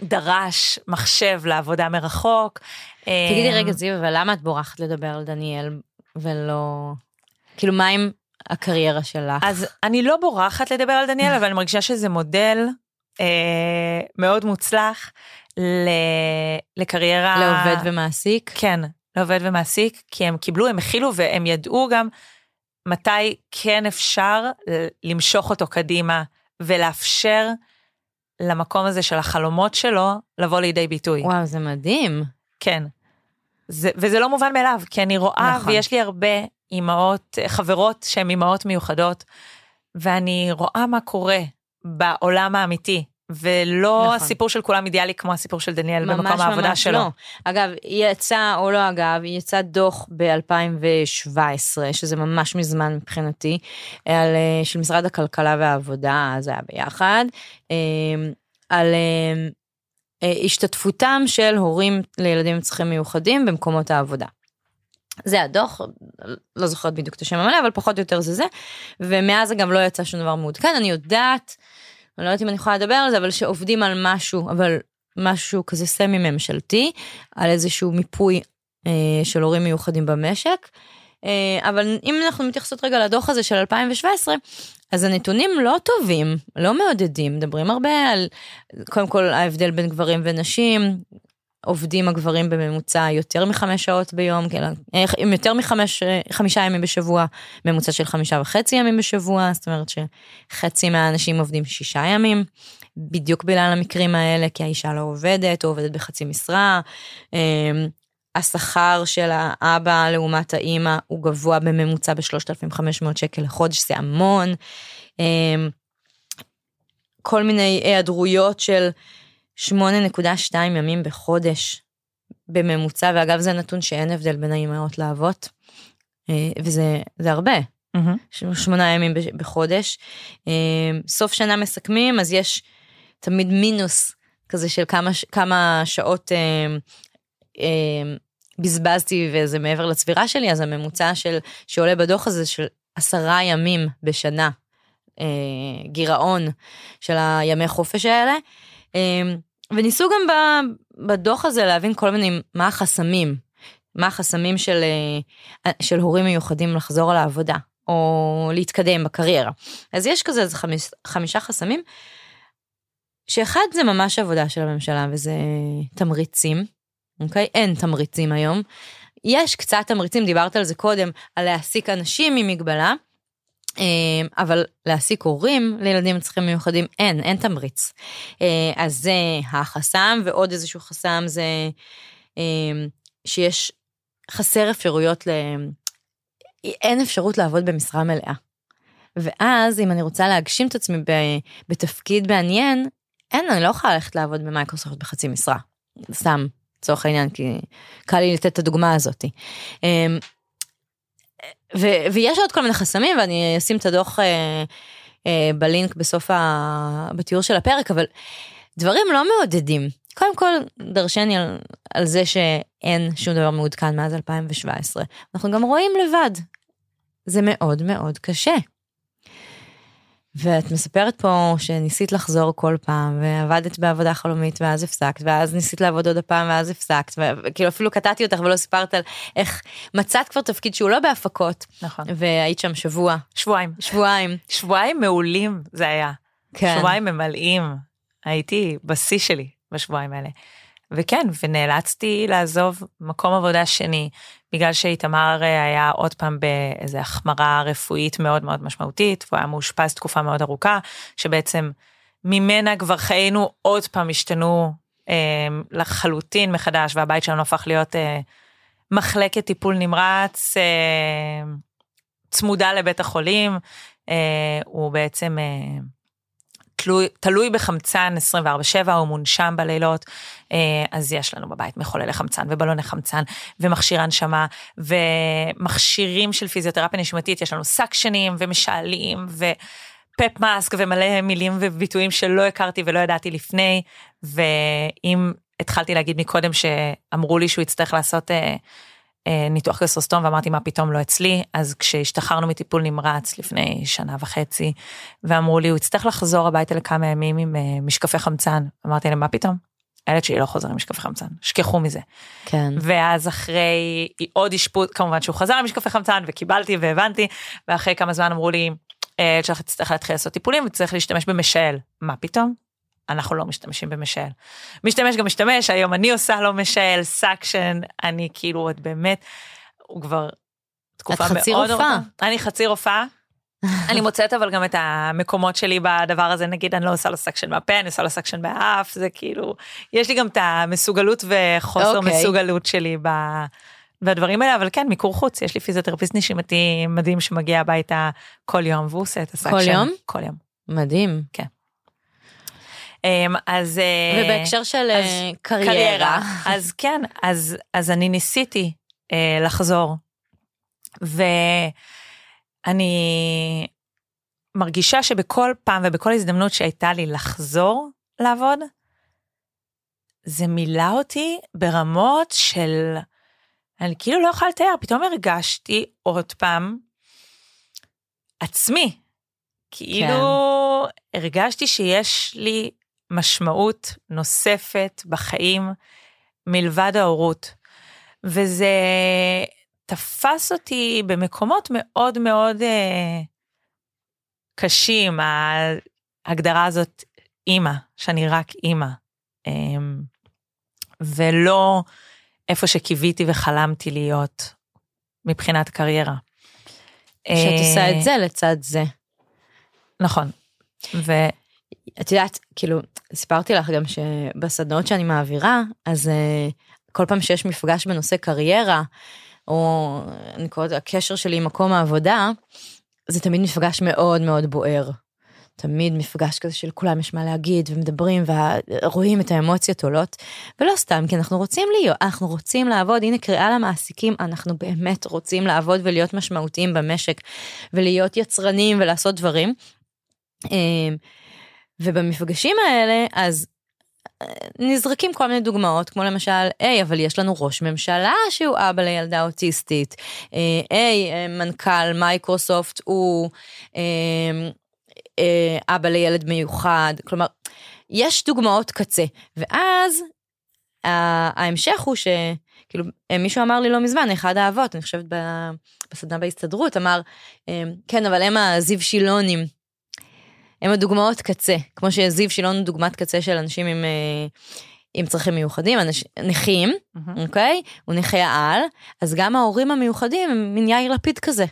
ודרש מחשב לעבודה מרחוק. תגידי אה, רגע זיו, אבל למה את בורחת לדבר על דניאל ולא... כאילו מה עם הקריירה שלך? אז אני לא בורחת לדבר על דניאל, אבל אני מרגישה שזה מודל אה, מאוד מוצלח ל, לקריירה... לעובד ומעסיק? כן, לעובד ומעסיק, כי הם קיבלו, הם הכילו והם ידעו גם מתי כן אפשר למשוך אותו קדימה ולאפשר למקום הזה של החלומות שלו לבוא לידי ביטוי. וואו, זה מדהים. כן. זה, וזה לא מובן מאליו, כי אני רואה, נכון. ויש לי הרבה אימהות, חברות שהן אימהות מיוחדות, ואני רואה מה קורה בעולם האמיתי, ולא נכון. הסיפור של כולם אידיאלי כמו הסיפור של דניאל ממש במקום העבודה ממש שלו. לא. אגב, יצא, או לא אגב, יצא דוח ב-2017, שזה ממש מזמן מבחינתי, על, אה, של משרד הכלכלה והעבודה, זה היה ביחד, אה, על אה, השתתפותם של הורים לילדים עם צרכים מיוחדים במקומות העבודה. זה הדוח, לא זוכרת בדיוק את השם המלא, אבל פחות או יותר זה זה, ומאז גם לא יצא שום דבר מעודכן, אני יודעת, אני לא יודעת אם אני יכולה לדבר על זה, אבל שעובדים על משהו, אבל משהו כזה סמי ממשלתי, על איזשהו מיפוי אה, של הורים מיוחדים במשק. אה, אבל אם אנחנו מתייחסות רגע לדוח הזה של 2017, אז הנתונים לא טובים, לא מעודדים, מדברים הרבה על, קודם כל ההבדל בין גברים ונשים, עובדים הגברים בממוצע יותר מחמש שעות ביום, עם יותר מחמש, אה, חמישה ימים בשבוע, ממוצע של חמישה וחצי ימים בשבוע, זאת אומרת שחצי מהאנשים עובדים שישה ימים, בדיוק בגלל המקרים האלה, כי האישה לא עובדת, או עובדת בחצי משרה. השכר של האבא לעומת האימא הוא גבוה בממוצע ב-3,500 שקל לחודש, זה המון. אה, כל מיני היעדרויות של 8.2 ימים בחודש בממוצע, ואגב זה נתון שאין הבדל בין האימהות לאבות, אה, וזה זה הרבה. ש- שמונה ימים בחודש. אה, סוף שנה מסכמים, אז יש תמיד מינוס כזה של כמה, כמה שעות אה, אה, בזבזתי וזה מעבר לצבירה שלי, אז הממוצע של, שעולה בדוח הזה של עשרה ימים בשנה, אה, גירעון של הימי חופש האלה. אה, וניסו גם ב- בדוח הזה להבין כל מיני, מה החסמים, מה החסמים של, אה, של הורים מיוחדים לחזור על העבודה, או להתקדם בקריירה. אז יש כזה חמיש, חמישה חסמים, שאחד זה ממש עבודה של הממשלה, וזה תמריצים, אוקיי? אין תמריצים היום. יש קצת תמריצים, דיברת על זה קודם, על להעסיק אנשים עם מגבלה, אה, אבל להעסיק הורים לילדים עם צרכים מיוחדים, אין, אין תמריץ. אה, אז זה החסם, ועוד איזשהו חסם זה אה, שיש חסר אפשרויות ל... אין אפשרות לעבוד במשרה מלאה. ואז אם אני רוצה להגשים את עצמי בתפקיד מעניין, אין, אני לא יכולה ללכת לעבוד במייקרוסופט בחצי משרה. סתם, לצורך העניין, כי קל לי לתת את הדוגמה הזאת. אמ, ו- ויש עוד כל מיני חסמים, ואני אשים את הדוח אה, אה, בלינק בסוף, ה- בתיאור של הפרק, אבל דברים לא מעודדים. קודם כל, דרשני על, על זה שאין שום דבר מעודכן מאז 2017. אנחנו גם רואים לבד. זה מאוד מאוד קשה. ואת מספרת פה שניסית לחזור כל פעם, ועבדת בעבודה חלומית ואז הפסקת, ואז ניסית לעבוד עוד הפעם ואז הפסקת, וכאילו אפילו קטעתי אותך ולא סיפרת על איך מצאת כבר תפקיד שהוא לא בהפקות. נכון. והיית שם שבוע. שבועיים. שבועיים. שבועיים מעולים זה היה. כן. שבועיים ממלאים. הייתי בשיא שלי בשבועיים האלה. וכן, ונאלצתי לעזוב מקום עבודה שני, בגלל שאיתמר אה, היה עוד פעם באיזה החמרה רפואית מאוד מאוד משמעותית, והוא היה מאושפז תקופה מאוד ארוכה, שבעצם ממנה כבר חיינו עוד פעם השתנו אה, לחלוטין מחדש, והבית שלנו הפך להיות אה, מחלקת טיפול נמרץ אה, צמודה לבית החולים. אה, הוא בעצם... אה, תלוי, תלוי בחמצן 24/7, הוא מונשם בלילות, אה, אז יש לנו בבית מחוללי חמצן ובלוני חמצן ומכשיר הנשמה ומכשירים של פיזיותרפיה נשימתית, יש לנו סקשנים ומשעלים ופפ מאסק ומלא מילים וביטויים שלא הכרתי ולא ידעתי לפני, ואם התחלתי להגיד מקודם שאמרו לי שהוא יצטרך לעשות אה, ניתוח גסטרוסטום ואמרתי מה פתאום לא אצלי אז כשהשתחררנו מטיפול נמרץ לפני שנה וחצי ואמרו לי הוא יצטרך לחזור הביתה לכמה ימים עם אה, משקפי חמצן אמרתי להם מה פתאום. הילד שלי לא חוזר עם משקפי חמצן שכחו מזה. כן. ואז אחרי עוד אשפוז כמובן שהוא חזר עם משקפי חמצן וקיבלתי והבנתי ואחרי כמה זמן אמרו לי הילד שלך יצטרך להתחיל לעשות טיפולים וצריך להשתמש במשעל מה פתאום אנחנו לא משתמשים במשעל. משתמש גם משתמש, היום אני עושה לו משעל, suction, אני כאילו עוד באמת, הוא כבר תקופה מאוד... את חצי רופאה. אני חצי רופאה. אני מוצאת אבל גם את המקומות שלי בדבר הזה, נגיד אני לא עושה לו suction מהפה, אני עושה לו suction באף, זה כאילו, יש לי גם את המסוגלות וחוסר okay. מסוגלות שלי ב... בדברים האלה, אבל כן, מיקור חוץ, יש לי פיזיותרפיסט נשימתי מדהים שמגיע הביתה כל יום והוא עושה את הסקשן. כל יום? כל יום. מדהים. כן. אמ, אז אה, ובהקשר של אז אה, קריירה. אז כן אז אז אני ניסיתי אה, לחזור ואני מרגישה שבכל פעם ובכל הזדמנות שהייתה לי לחזור לעבוד זה מילא אותי ברמות של אני כאילו לא יכולה לתאר פתאום הרגשתי עוד פעם עצמי כאילו כן. הרגשתי שיש לי משמעות נוספת בחיים מלבד ההורות. וזה תפס אותי במקומות מאוד מאוד אה, קשים, ההגדרה הזאת אימא, שאני רק אימא, אה, ולא איפה שקיוויתי וחלמתי להיות מבחינת קריירה. שאת עושה את זה לצד זה. נכון. ו... את יודעת, כאילו, סיפרתי לך גם שבסדנאות שאני מעבירה, אז uh, כל פעם שיש מפגש בנושא קריירה, או אני קוראת הקשר שלי עם מקום העבודה, זה תמיד מפגש מאוד מאוד בוער. תמיד מפגש כזה של כולם יש מה להגיד ומדברים ורואים את האמוציות עולות ולא סתם כי אנחנו רוצים להיות אנחנו רוצים לעבוד הנה קריאה למעסיקים אנחנו באמת רוצים לעבוד ולהיות משמעותיים במשק ולהיות יצרנים ולעשות דברים. ובמפגשים האלה אז אה, נזרקים כל מיני דוגמאות כמו למשל היי אבל יש לנו ראש ממשלה שהוא אבא לילדה אוטיסטית. אה, היי אה, מנכ"ל מייקרוסופט הוא אבא לילד מיוחד. כלומר יש דוגמאות קצה. ואז ההמשך הוא שכאילו מישהו אמר לי לא מזמן אחד האבות אני חושבת בסדנה בהסתדרות אמר כן אבל הם הזיו שילונים הם הדוגמאות קצה, כמו שזיו שילון הוא דוגמת קצה של אנשים עם, אה, עם צרכים מיוחדים, אנש, נכים, mm-hmm. אוקיי? הוא נכה העל, אז גם ההורים המיוחדים הם מין יאיר לפיד כזה.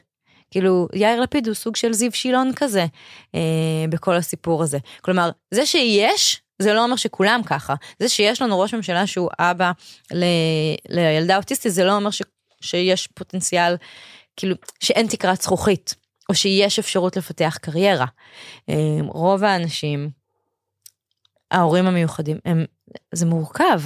כאילו, יאיר לפיד הוא סוג של זיו שילון כזה אה, בכל הסיפור הזה. כלומר, זה שיש, זה לא אומר שכולם ככה. זה שיש לנו ראש ממשלה שהוא אבא ל, לילדה אוטיסטית, זה לא אומר ש, שיש פוטנציאל, כאילו, שאין תקרת זכוכית. או שיש אפשרות לפתח קריירה. אמ, רוב האנשים, ההורים המיוחדים, הם, זה מורכב.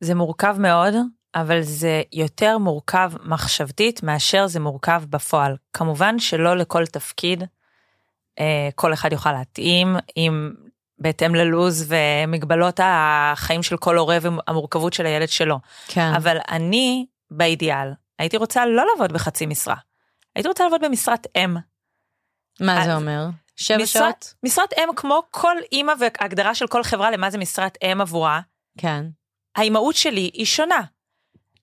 זה מורכב מאוד, אבל זה יותר מורכב מחשבתית מאשר זה מורכב בפועל. כמובן שלא לכל תפקיד אה, כל אחד יוכל להתאים, אם בהתאם ללוז ומגבלות החיים של כל הורה והמורכבות של הילד שלו. כן. אבל אני, באידיאל, הייתי רוצה לא לעבוד בחצי משרה. הייתי רוצה לעבוד במשרת אם. מה זה אומר? שבע משרת- שעות? משרת אם כמו כל אימא והגדרה של כל חברה למה זה משרת אם עבורה, כן. האימהות שלי היא שונה.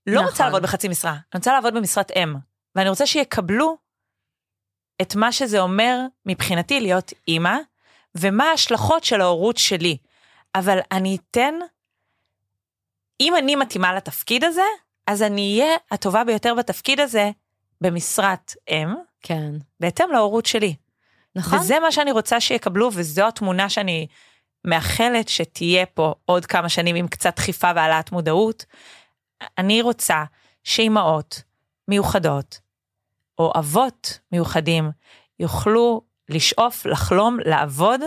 לא נכון. רוצה לעבוד בחצי משרה, אני רוצה לעבוד במשרת אם. ואני רוצה שיקבלו את מה שזה אומר מבחינתי להיות אימא, ומה ההשלכות של ההורות שלי. אבל אני אתן, אם אני מתאימה לתפקיד הזה, אז אני אהיה הטובה ביותר בתפקיד הזה במשרת אם, כן. בהתאם להורות שלי. נכון? וזה מה שאני רוצה שיקבלו, וזו התמונה שאני מאחלת שתהיה פה עוד כמה שנים עם קצת דחיפה והעלאת מודעות. אני רוצה שאימהות מיוחדות, או אבות מיוחדים, יוכלו לשאוף, לחלום, לעבוד,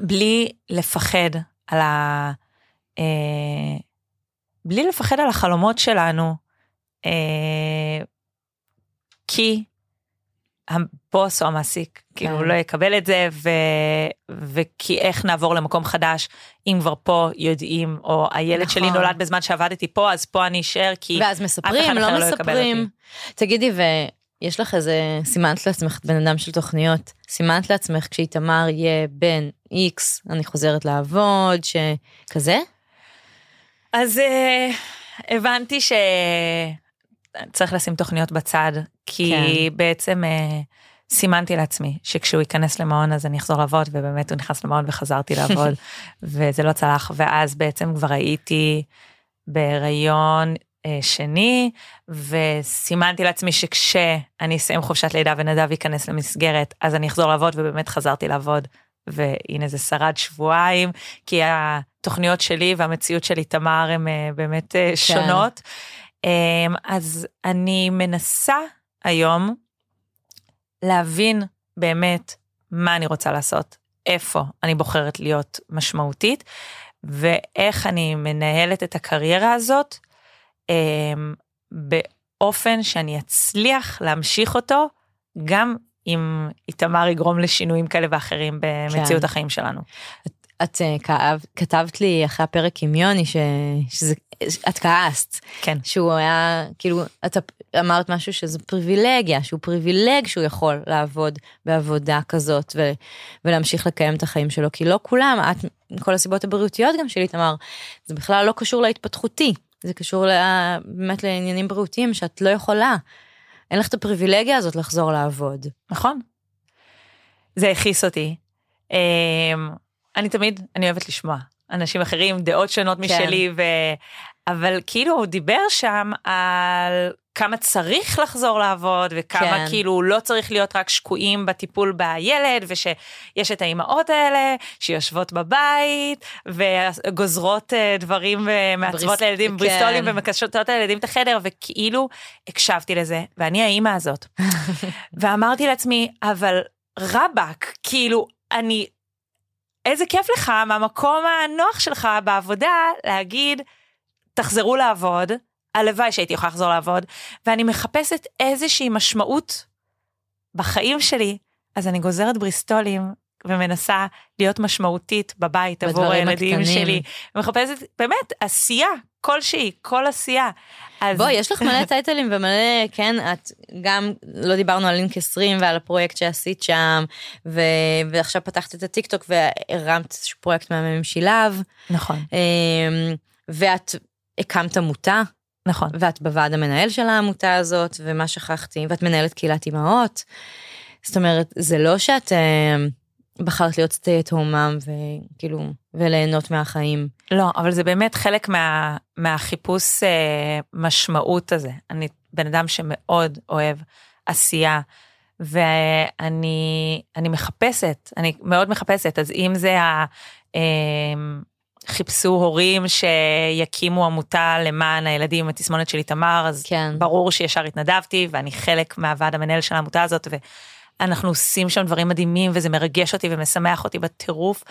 בלי לפחד על ה... אה, בלי לפחד על החלומות שלנו, אה, כי הבוס או המעסיק כאילו כן. לא יקבל את זה ו... וכי איך נעבור למקום חדש אם כבר פה יודעים או הילד שלי נכון. נולד בזמן שעבדתי פה אז פה אני אשאר כי ואז מספרים, לא לא מספרים. תגידי, ויש לך איזה, סימנת לעצמך את בן אדם של תוכניות, סימנת לעצמך כשאיתמר יהיה בן איקס, אני חוזרת לעבוד, שכזה? אז אה, הבנתי שצריך לשים תוכניות בצד כי כן. בעצם אה, סימנתי לעצמי שכשהוא ייכנס למעון אז אני אחזור לעבוד ובאמת הוא נכנס למעון וחזרתי לעבוד וזה לא צלח ואז בעצם כבר הייתי בהיריון אה, שני וסימנתי לעצמי שכשאני אסיים חופשת לידה ונדב ייכנס למסגרת אז אני אחזור לעבוד ובאמת חזרתי לעבוד והנה זה שרד שבועיים כי התוכניות שלי והמציאות של איתמר הם אה, באמת אה, שונות. אה, אז אני מנסה היום להבין באמת מה אני רוצה לעשות, איפה אני בוחרת להיות משמעותית, ואיך אני מנהלת את הקריירה הזאת אה, באופן שאני אצליח להמשיך אותו, גם אם איתמר יגרום לשינויים כאלה ואחרים במציאות כן. החיים שלנו. את אה, כאב, כתבת לי אחרי הפרק עם יוני, ש, שזה, את כעסת, כן. שהוא היה, כאילו, את אמרת משהו שזה פריבילגיה, שהוא פריבילג שהוא יכול לעבוד בעבודה כזאת ו, ולהמשיך לקיים את החיים שלו, כי לא כולם, את, כל הסיבות הבריאותיות גם של איתמר, זה בכלל לא קשור להתפתחותי, זה קשור לה, באמת לעניינים בריאותיים שאת לא יכולה. אין לך את הפריבילגיה הזאת לחזור לעבוד. נכון. זה הכעיס אותי. אמ, אני תמיד, אני אוהבת לשמוע אנשים אחרים, דעות שונות כן. משלי, ו... אבל כאילו הוא דיבר שם על כמה צריך לחזור לעבוד, וכמה כן. כאילו לא צריך להיות רק שקועים בטיפול בילד, ושיש את האימהות האלה שיושבות בבית, וגוזרות אה, דברים ומעצבות בריס- לילדים כן. בריסטולים ומקשטות לילדים את החדר, וכאילו הקשבתי לזה, ואני האימא הזאת. ואמרתי לעצמי, אבל רבאק, כאילו, אני, איזה כיף לך מהמקום הנוח שלך בעבודה להגיד, תחזרו לעבוד, הלוואי שהייתי יכולה לחזור לעבוד, ואני מחפשת איזושהי משמעות בחיים שלי, אז אני גוזרת בריסטולים ומנסה להיות משמעותית בבית עבור הילדים הקטנים. שלי, ומחפשת באמת עשייה כלשהי, כל עשייה. אז בואי, יש לך מלא טייטלים ומלא, כן, את גם, לא דיברנו על לינק 20 ועל הפרויקט שעשית שם, ו, ועכשיו פתחת את הטיק טוק והרמת פרויקט מהמם שילב, נכון, אמ, ואת הקמת עמותה, נכון. ואת בוועד המנהל של העמותה הזאת, ומה שכחתי, ואת מנהלת קהילת אימהות. זאת אומרת, זה לא שאת אמ, בחרת להיות stay at home וכאילו, וליהנות מהחיים. לא, אבל זה באמת חלק מה, מהחיפוש אה, משמעות הזה. אני בן אדם שמאוד אוהב עשייה, ואני אני מחפשת, אני מאוד מחפשת, אז אם זה ה... אה, חיפשו הורים שיקימו עמותה למען הילדים עם התסמונת של איתמר, אז כן. ברור שישר התנדבתי, ואני חלק מהוועד המנהל של העמותה הזאת, ואנחנו עושים שם דברים מדהימים, וזה מרגש אותי ומשמח אותי בטירוף.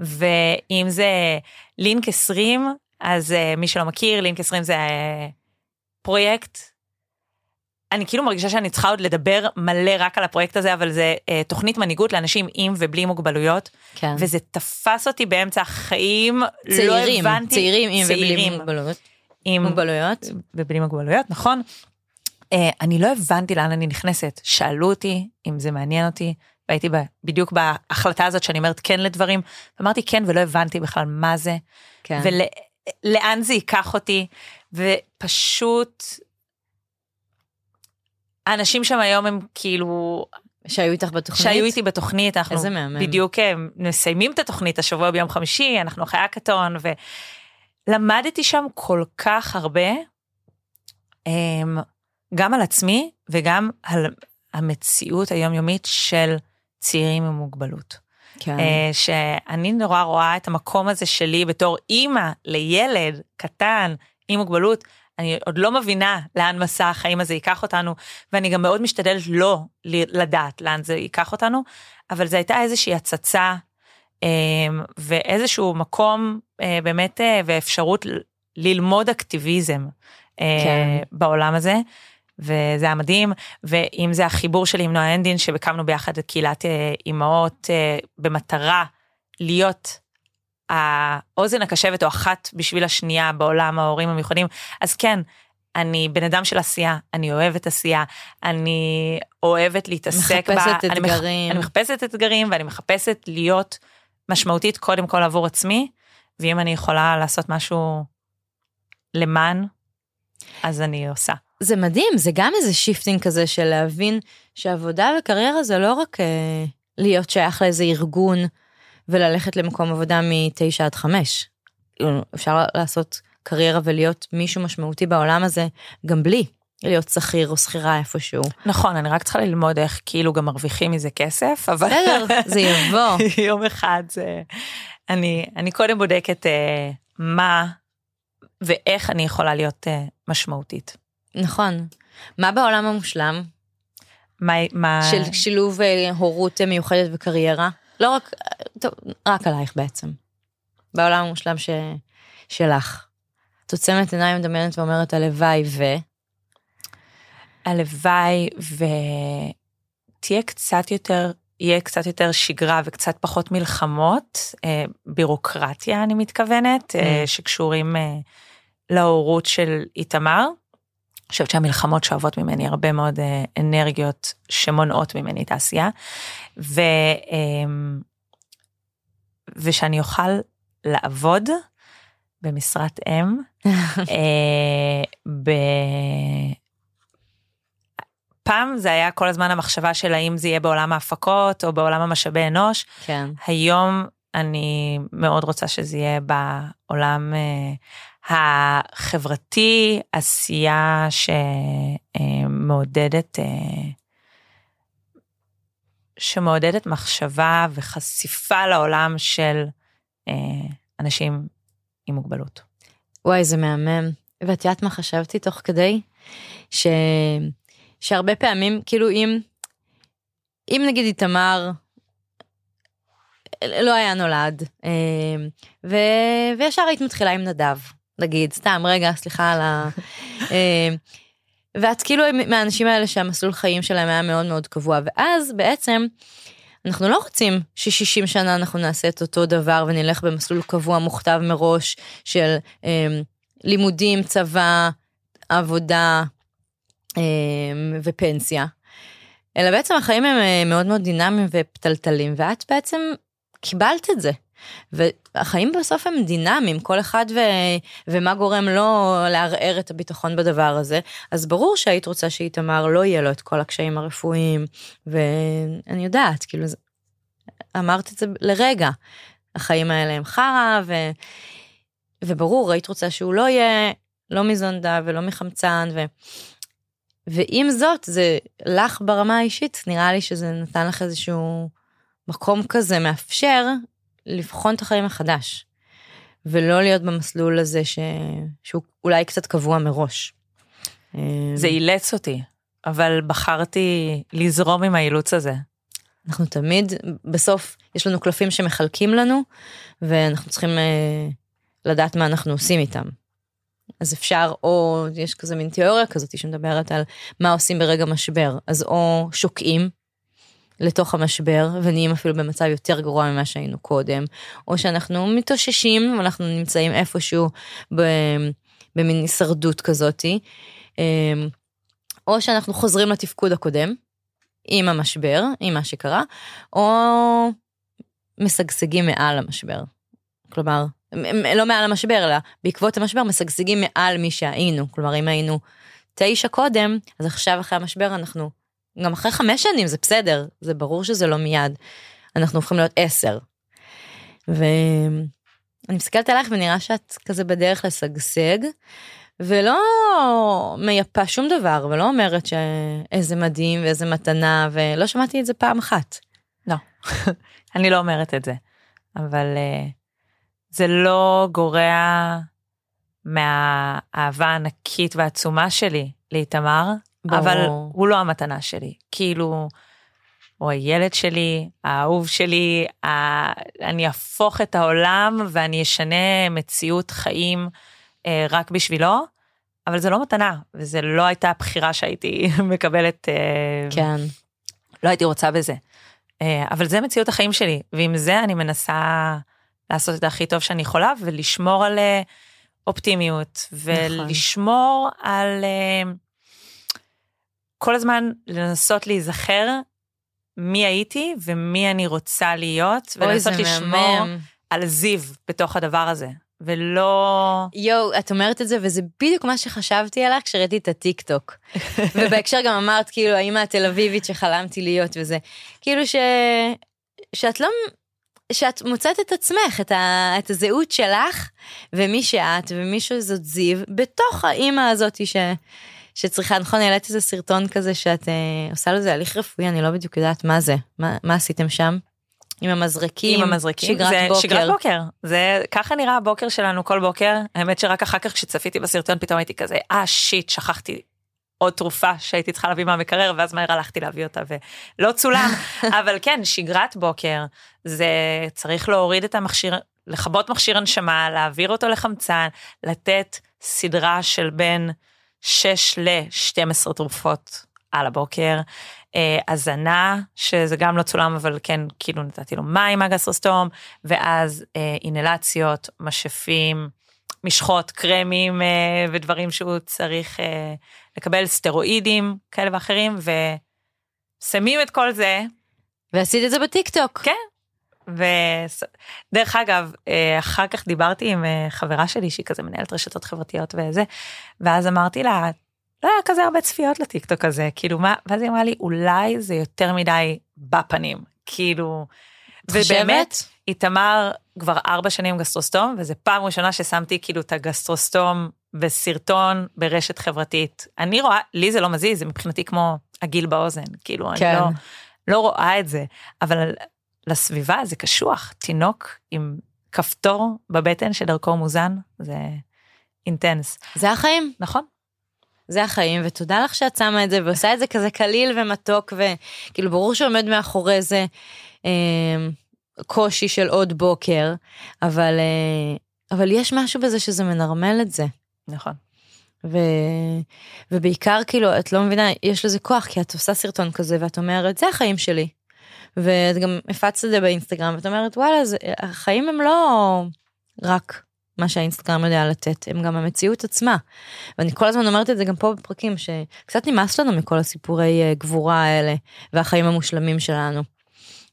ואם זה לינק 20, אז uh, מי שלא מכיר, לינק 20 זה uh, פרויקט. אני כאילו מרגישה שאני צריכה עוד לדבר מלא רק על הפרויקט הזה, אבל זה uh, תוכנית מנהיגות לאנשים עם ובלי מוגבלויות, כן. וזה תפס אותי באמצע החיים, צעירים, לא הבנתי, צעירים עם ובלי צעירים מוגבלות. עם מוגבלויות. ובלי מוגבלויות, נכון? אה, אני לא הבנתי לאן אני נכנסת. שאלו אותי אם זה מעניין אותי, והייתי בדיוק בהחלטה הזאת שאני אומרת כן לדברים, אמרתי כן ולא הבנתי בכלל מה זה, כן. ולאן זה ייקח אותי, ופשוט... האנשים שם היום הם כאילו, שהיו איתך בתוכנית? שהיו איתי בתוכנית, אנחנו איזה מהמם. בדיוק אה, מסיימים את התוכנית השבוע ביום חמישי, אנחנו אחרי הקטון, ולמדתי שם כל כך הרבה, אמ, גם על עצמי וגם על המציאות היומיומית של צעירים עם מוגבלות. כן. אה, שאני נורא רואה את המקום הזה שלי בתור אימא לילד קטן עם מוגבלות, אני עוד לא מבינה לאן מסע החיים הזה ייקח אותנו, ואני גם מאוד משתדלת לא לדעת לאן זה ייקח אותנו, אבל זו הייתה איזושהי הצצה אה, ואיזשהו מקום אה, באמת ואפשרות ללמוד אקטיביזם כן. בעולם הזה. וזה היה מדהים, ואם זה החיבור שלי עם נועה הנדין, שהקמנו ביחד את קהילת אה, אימהות אה, במטרה להיות האוזן הקשבת או אחת בשביל השנייה בעולם ההורים המיוחדים, אז כן, אני בן אדם של עשייה, אני אוהבת עשייה, אני אוהבת להתעסק מחפשת אני מח- אתגרים. אני מחפשת אתגרים ואני מחפשת להיות משמעותית קודם כל עבור עצמי, ואם אני יכולה לעשות משהו למען, אז אני עושה. זה מדהים, זה גם איזה shifting כזה של להבין שעבודה וקריירה זה לא רק אה, להיות שייך לאיזה ארגון וללכת למקום עבודה מתשע עד חמש. לא, אפשר לעשות קריירה ולהיות מישהו משמעותי בעולם הזה גם בלי להיות שכיר או שכירה איפשהו. נכון, אני רק צריכה ללמוד איך כאילו גם מרוויחים מזה כסף, אבל... בסדר, זה יבוא. יום אחד זה... אני, אני קודם בודקת אה, מה ואיך אני יכולה להיות אה, משמעותית. נכון. מה בעולם המושלם מה... מה... של שילוב אה, הורות מיוחדת וקריירה? לא רק, טוב, רק עלייך בעצם. בעולם המושלם ש, שלך. את עוצמת עיניים מדמיינת ואומרת הלוואי ו... הלוואי ותהיה קצת יותר, יהיה קצת יותר שגרה וקצת פחות מלחמות, אה, בירוקרטיה אני מתכוונת, אה, Mm. שקשורים להורות של איתמר. אני חושבת שהמלחמות שואבות ממני הרבה מאוד אה, אנרגיות שמונעות ממני את העשייה. ו, אה, ושאני אוכל לעבוד במשרת אם, אה, ב... פעם זה היה כל הזמן המחשבה של האם זה יהיה בעולם ההפקות או בעולם המשאבי אנוש. כן. היום אני מאוד רוצה שזה יהיה בעולם אה, החברתי, עשייה שמעודדת, אה, שמעודדת מחשבה וחשיפה לעולם של אה, אנשים עם מוגבלות. וואי, זה מהמם. ואת יודעת מה חשבתי תוך כדי? ש... שהרבה פעמים, כאילו אם, אם נגיד איתמר לא היה נולד, אה. וישר היית מתחילה עם נדב, נגיד, סתם, רגע, סליחה על ה... אה, ואת כאילו מהאנשים האלה שהמסלול חיים שלהם היה מאוד מאוד קבוע, ואז בעצם אנחנו לא רוצים ש-60 שנה אנחנו נעשה את אותו דבר ונלך במסלול קבוע מוכתב מראש של אה, לימודים, צבא, עבודה אה, ופנסיה. אלא בעצם החיים הם אה, מאוד מאוד דינמיים ופתלתלים, ואת בעצם קיבלת את זה. והחיים בסוף הם דינמיים, כל אחד ו... ומה גורם לו לערער את הביטחון בדבר הזה. אז ברור שהיית רוצה שאיתמר לא יהיה לו את כל הקשיים הרפואיים, ואני יודעת, כאילו, זה- אמרת את זה לרגע, החיים האלה הם חרא, ו... וברור, היית רוצה שהוא לא יהיה לא מזונדה ולא מחמצן, ו... ועם זאת, זה לך ברמה האישית, נראה לי שזה נתן לך איזשהו מקום כזה מאפשר לבחון את החיים מחדש, ולא להיות במסלול הזה ש... שהוא אולי קצת קבוע מראש. זה אילץ אותי, אבל בחרתי לזרום עם האילוץ הזה. אנחנו תמיד, בסוף יש לנו קלפים שמחלקים לנו, ואנחנו צריכים אה, לדעת מה אנחנו עושים איתם. אז אפשר, או יש כזה מין תיאוריה כזאת שמדברת על מה עושים ברגע משבר, אז או שוקעים לתוך המשבר ונהיים אפילו במצב יותר גרוע ממה שהיינו קודם, או שאנחנו מתאוששים ואנחנו נמצאים איפשהו במין הישרדות כזאתי, אה, או שאנחנו חוזרים לתפקוד הקודם, עם המשבר, עם מה שקרה, או משגשגים מעל המשבר. כלומר, לא מעל המשבר, אלא בעקבות המשבר משגשגים מעל מי שהיינו. כלומר, אם היינו תשע קודם, אז עכשיו אחרי המשבר אנחנו, גם אחרי חמש שנים זה בסדר, זה ברור שזה לא מיד. אנחנו הופכים להיות עשר. ואני מסתכלת עליך ונראה שאת כזה בדרך לשגשג, ולא מייפה שום דבר, ולא אומרת שאיזה מדהים ואיזה מתנה, ולא שמעתי את זה פעם אחת. לא, אני לא אומרת את זה, אבל uh, זה לא גורע מהאהבה הענקית והעצומה שלי לאיתמר, אבל הוא לא המתנה שלי. כאילו, הוא הילד שלי, האהוב שלי, ה... אני אהפוך את העולם ואני אשנה מציאות חיים אה, רק בשבילו, אבל זה לא מתנה, וזה לא הייתה הבחירה שהייתי מקבלת. אה, כן. לא הייתי רוצה בזה. אה, אבל זה מציאות החיים שלי, ועם זה אני מנסה לעשות את הכי טוב שאני יכולה, ולשמור על אה, אופטימיות, נכון. ולשמור נכון. על... אה, כל הזמן לנסות להיזכר מי הייתי ומי אני רוצה להיות, ולנסות לשמור על זיו בתוך הדבר הזה. ולא... יואו, את אומרת את זה, וזה בדיוק מה שחשבתי עליך כשראיתי את הטיק טוק. ובהקשר גם אמרת, כאילו, האמא התל אביבית שחלמתי להיות וזה. כאילו ש... שאת לא... שאת מוצאת את עצמך, את, ה... את הזהות שלך, ומי שאת ומי שזאת זיו, בתוך האימא הזאת ש... שצריכה, נכון, העלית איזה סרטון כזה שאת אה, עושה לזה הליך רפואי, אני לא בדיוק יודעת מה זה, מה, מה עשיתם שם? עם המזרקים, עם המזרקים, שגרת זה בוקר. שגרת בוקר, זה ככה נראה הבוקר שלנו כל בוקר, האמת שרק אחר כך כשצפיתי בסרטון פתאום הייתי כזה, אה שיט, שכחתי עוד תרופה שהייתי צריכה להביא מהמקרר, ואז מהר הלכתי להביא אותה ולא צולם, אבל כן, שגרת בוקר, זה צריך להוריד את המכשיר, לכבות מכשיר הנשמה, להעביר אותו לחמצן, לתת סדרה של בין 6 ל-12 תרופות על הבוקר. אה, הזנה, שזה גם לא צולם, אבל כן, כאילו נתתי לו מים מהגסטרוסטום, ואז אה, אינלציות, משאפים, משחות, קרמים אה, ודברים שהוא צריך לקבל, סטרואידים כאלה ואחרים, ושמים את כל זה. ועשית את זה בטיקטוק. כן. ודרך אגב, אה, אחר כך דיברתי עם אה, חברה שלי שהיא כזה מנהלת רשתות חברתיות וזה, ואז אמרתי לה, לא היה כזה הרבה צפיות לטיקטוק הזה, כאילו מה, ואז היא אמרה לי, אולי זה יותר מדי בפנים, כאילו, ובאמת, איתמר כבר ארבע שנים גסטרוסטום, וזו פעם ראשונה ששמתי כאילו את הגסטרוסטום בסרטון ברשת חברתית. אני רואה, לי זה לא מזיז, זה מבחינתי כמו הגיל באוזן, כאילו, כן. אני לא, לא רואה את זה, אבל לסביבה זה קשוח, תינוק עם כפתור בבטן שדרכו מוזן, זה אינטנס. זה החיים. נכון. זה החיים, ותודה לך שאת שמה את זה ועושה את זה כזה קליל ומתוק, וכאילו ברור שעומד מאחורי זה אה, קושי של עוד בוקר, אבל, אה, אבל יש משהו בזה שזה מנרמל את זה. נכון. ו... ובעיקר כאילו את לא מבינה יש לזה כוח כי את עושה סרטון כזה ואת אומרת זה החיים שלי. ואת גם הפצת את זה באינסטגרם ואת אומרת וואלה זה, החיים הם לא רק מה שהאינסטגרם יודע לתת, הם גם המציאות עצמה. ואני כל הזמן אומרת את זה גם פה בפרקים, שקצת נמאס לנו מכל הסיפורי אה, גבורה האלה, והחיים המושלמים שלנו.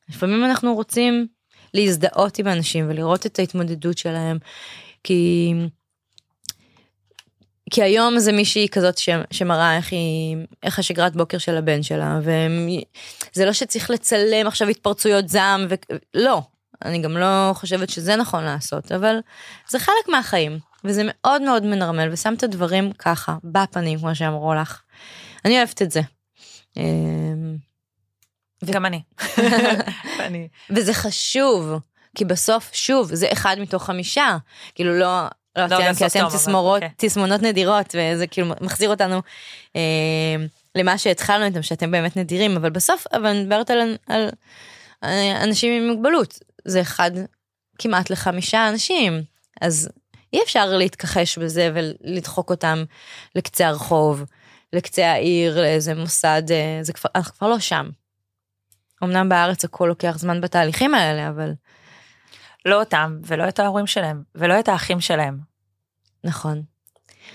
לפעמים אנחנו רוצים להזדהות עם אנשים ולראות את ההתמודדות שלהם, כי... כי היום זה מישהי כזאת ש, שמראה איך היא, איך השגרת בוקר של הבן שלה, וזה לא שצריך לצלם עכשיו התפרצויות זעם, ולא, אני גם לא חושבת שזה נכון לעשות, אבל זה חלק מהחיים, וזה מאוד מאוד מנרמל, ושם את הדברים ככה, בפנים, כמו שאמרו לך. אני אוהבת את זה. אמ, וגם אני. וזה חשוב, כי בסוף, שוב, זה אחד מתוך חמישה. כאילו לא, לא, לא כי אתם תסמורות, okay. אוקיי. תסמונות נדירות, וזה כאילו מחזיר אותנו אה, למה שהתחלנו איתם, שאתם באמת נדירים, אבל בסוף, אבל אני מדברת על, על אנשים עם מוגבלות. זה אחד כמעט לחמישה אנשים, אז אי אפשר להתכחש בזה ולדחוק אותם לקצה הרחוב, לקצה העיר, לאיזה מוסד, אה, זה כבר, אנחנו כבר לא שם. אמנם בארץ הכל לוקח זמן בתהליכים האלה, אבל... לא אותם, ולא את ההורים שלהם, ולא את האחים שלהם. נכון.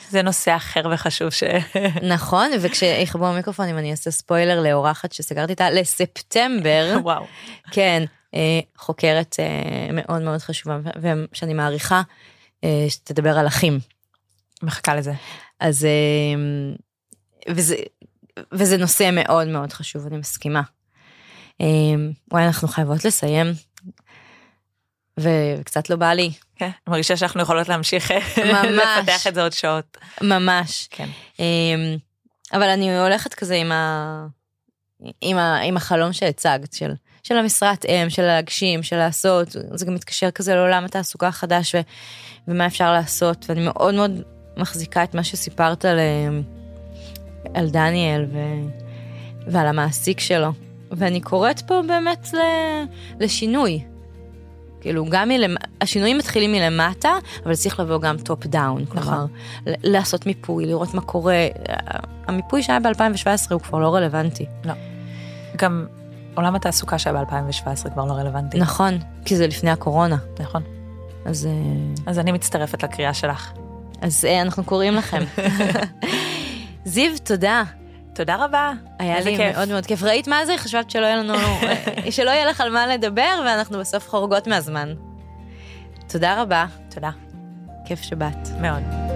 זה נושא אחר וחשוב ש... נכון, וכשיחברו המיקרופונים אני אעשה ספוילר לאורחת שסגרתי איתה לספטמבר. וואו. כן, אה, חוקרת אה, מאוד מאוד חשובה ושאני מעריכה אה, שתדבר על אחים. מחכה לזה. אז וזה, וזה נושא מאוד מאוד חשוב, אני מסכימה. וואי, אנחנו חייבות לסיים. וקצת לא בא לי. כן, אני מרגישה שאנחנו יכולות להמשיך ממש. לפתח את זה עוד שעות. ממש. כן. אמ, אבל אני הולכת כזה עם, ה... עם, ה... עם החלום שהצגת, של, של המשרת אם, של להגשים, של לעשות, זה גם מתקשר כזה לעולם התעסוקה החדש ו... ומה אפשר לעשות, ואני מאוד מאוד מחזיקה את מה שסיפרת על, אמ, על דניאל ו... ועל המעסיק שלו. ואני קוראת פה באמת ל... לשינוי. כאילו גם מלמטה, השינויים מתחילים מלמטה, אבל צריך לבוא גם top down, כלומר, ל- לעשות מיפוי, לראות מה קורה. המיפוי שהיה ב-2017 הוא כבר לא רלוונטי. לא. גם עולם התעסוקה שהיה ב-2017 כבר לא רלוונטי. נכון, כי זה לפני הקורונה. נכון. אז, אה, אז אני מצטרפת לקריאה שלך. אז אה, אנחנו קוראים לכם. זיו, תודה. תודה רבה. היה לי כיף. מאוד מאוד כיף. ראית מה זה? חשבת שלא יהיה לנו, שלא יהיה לך על מה לדבר, ואנחנו בסוף חורגות מהזמן. תודה רבה, תודה. כיף שבאת. מאוד.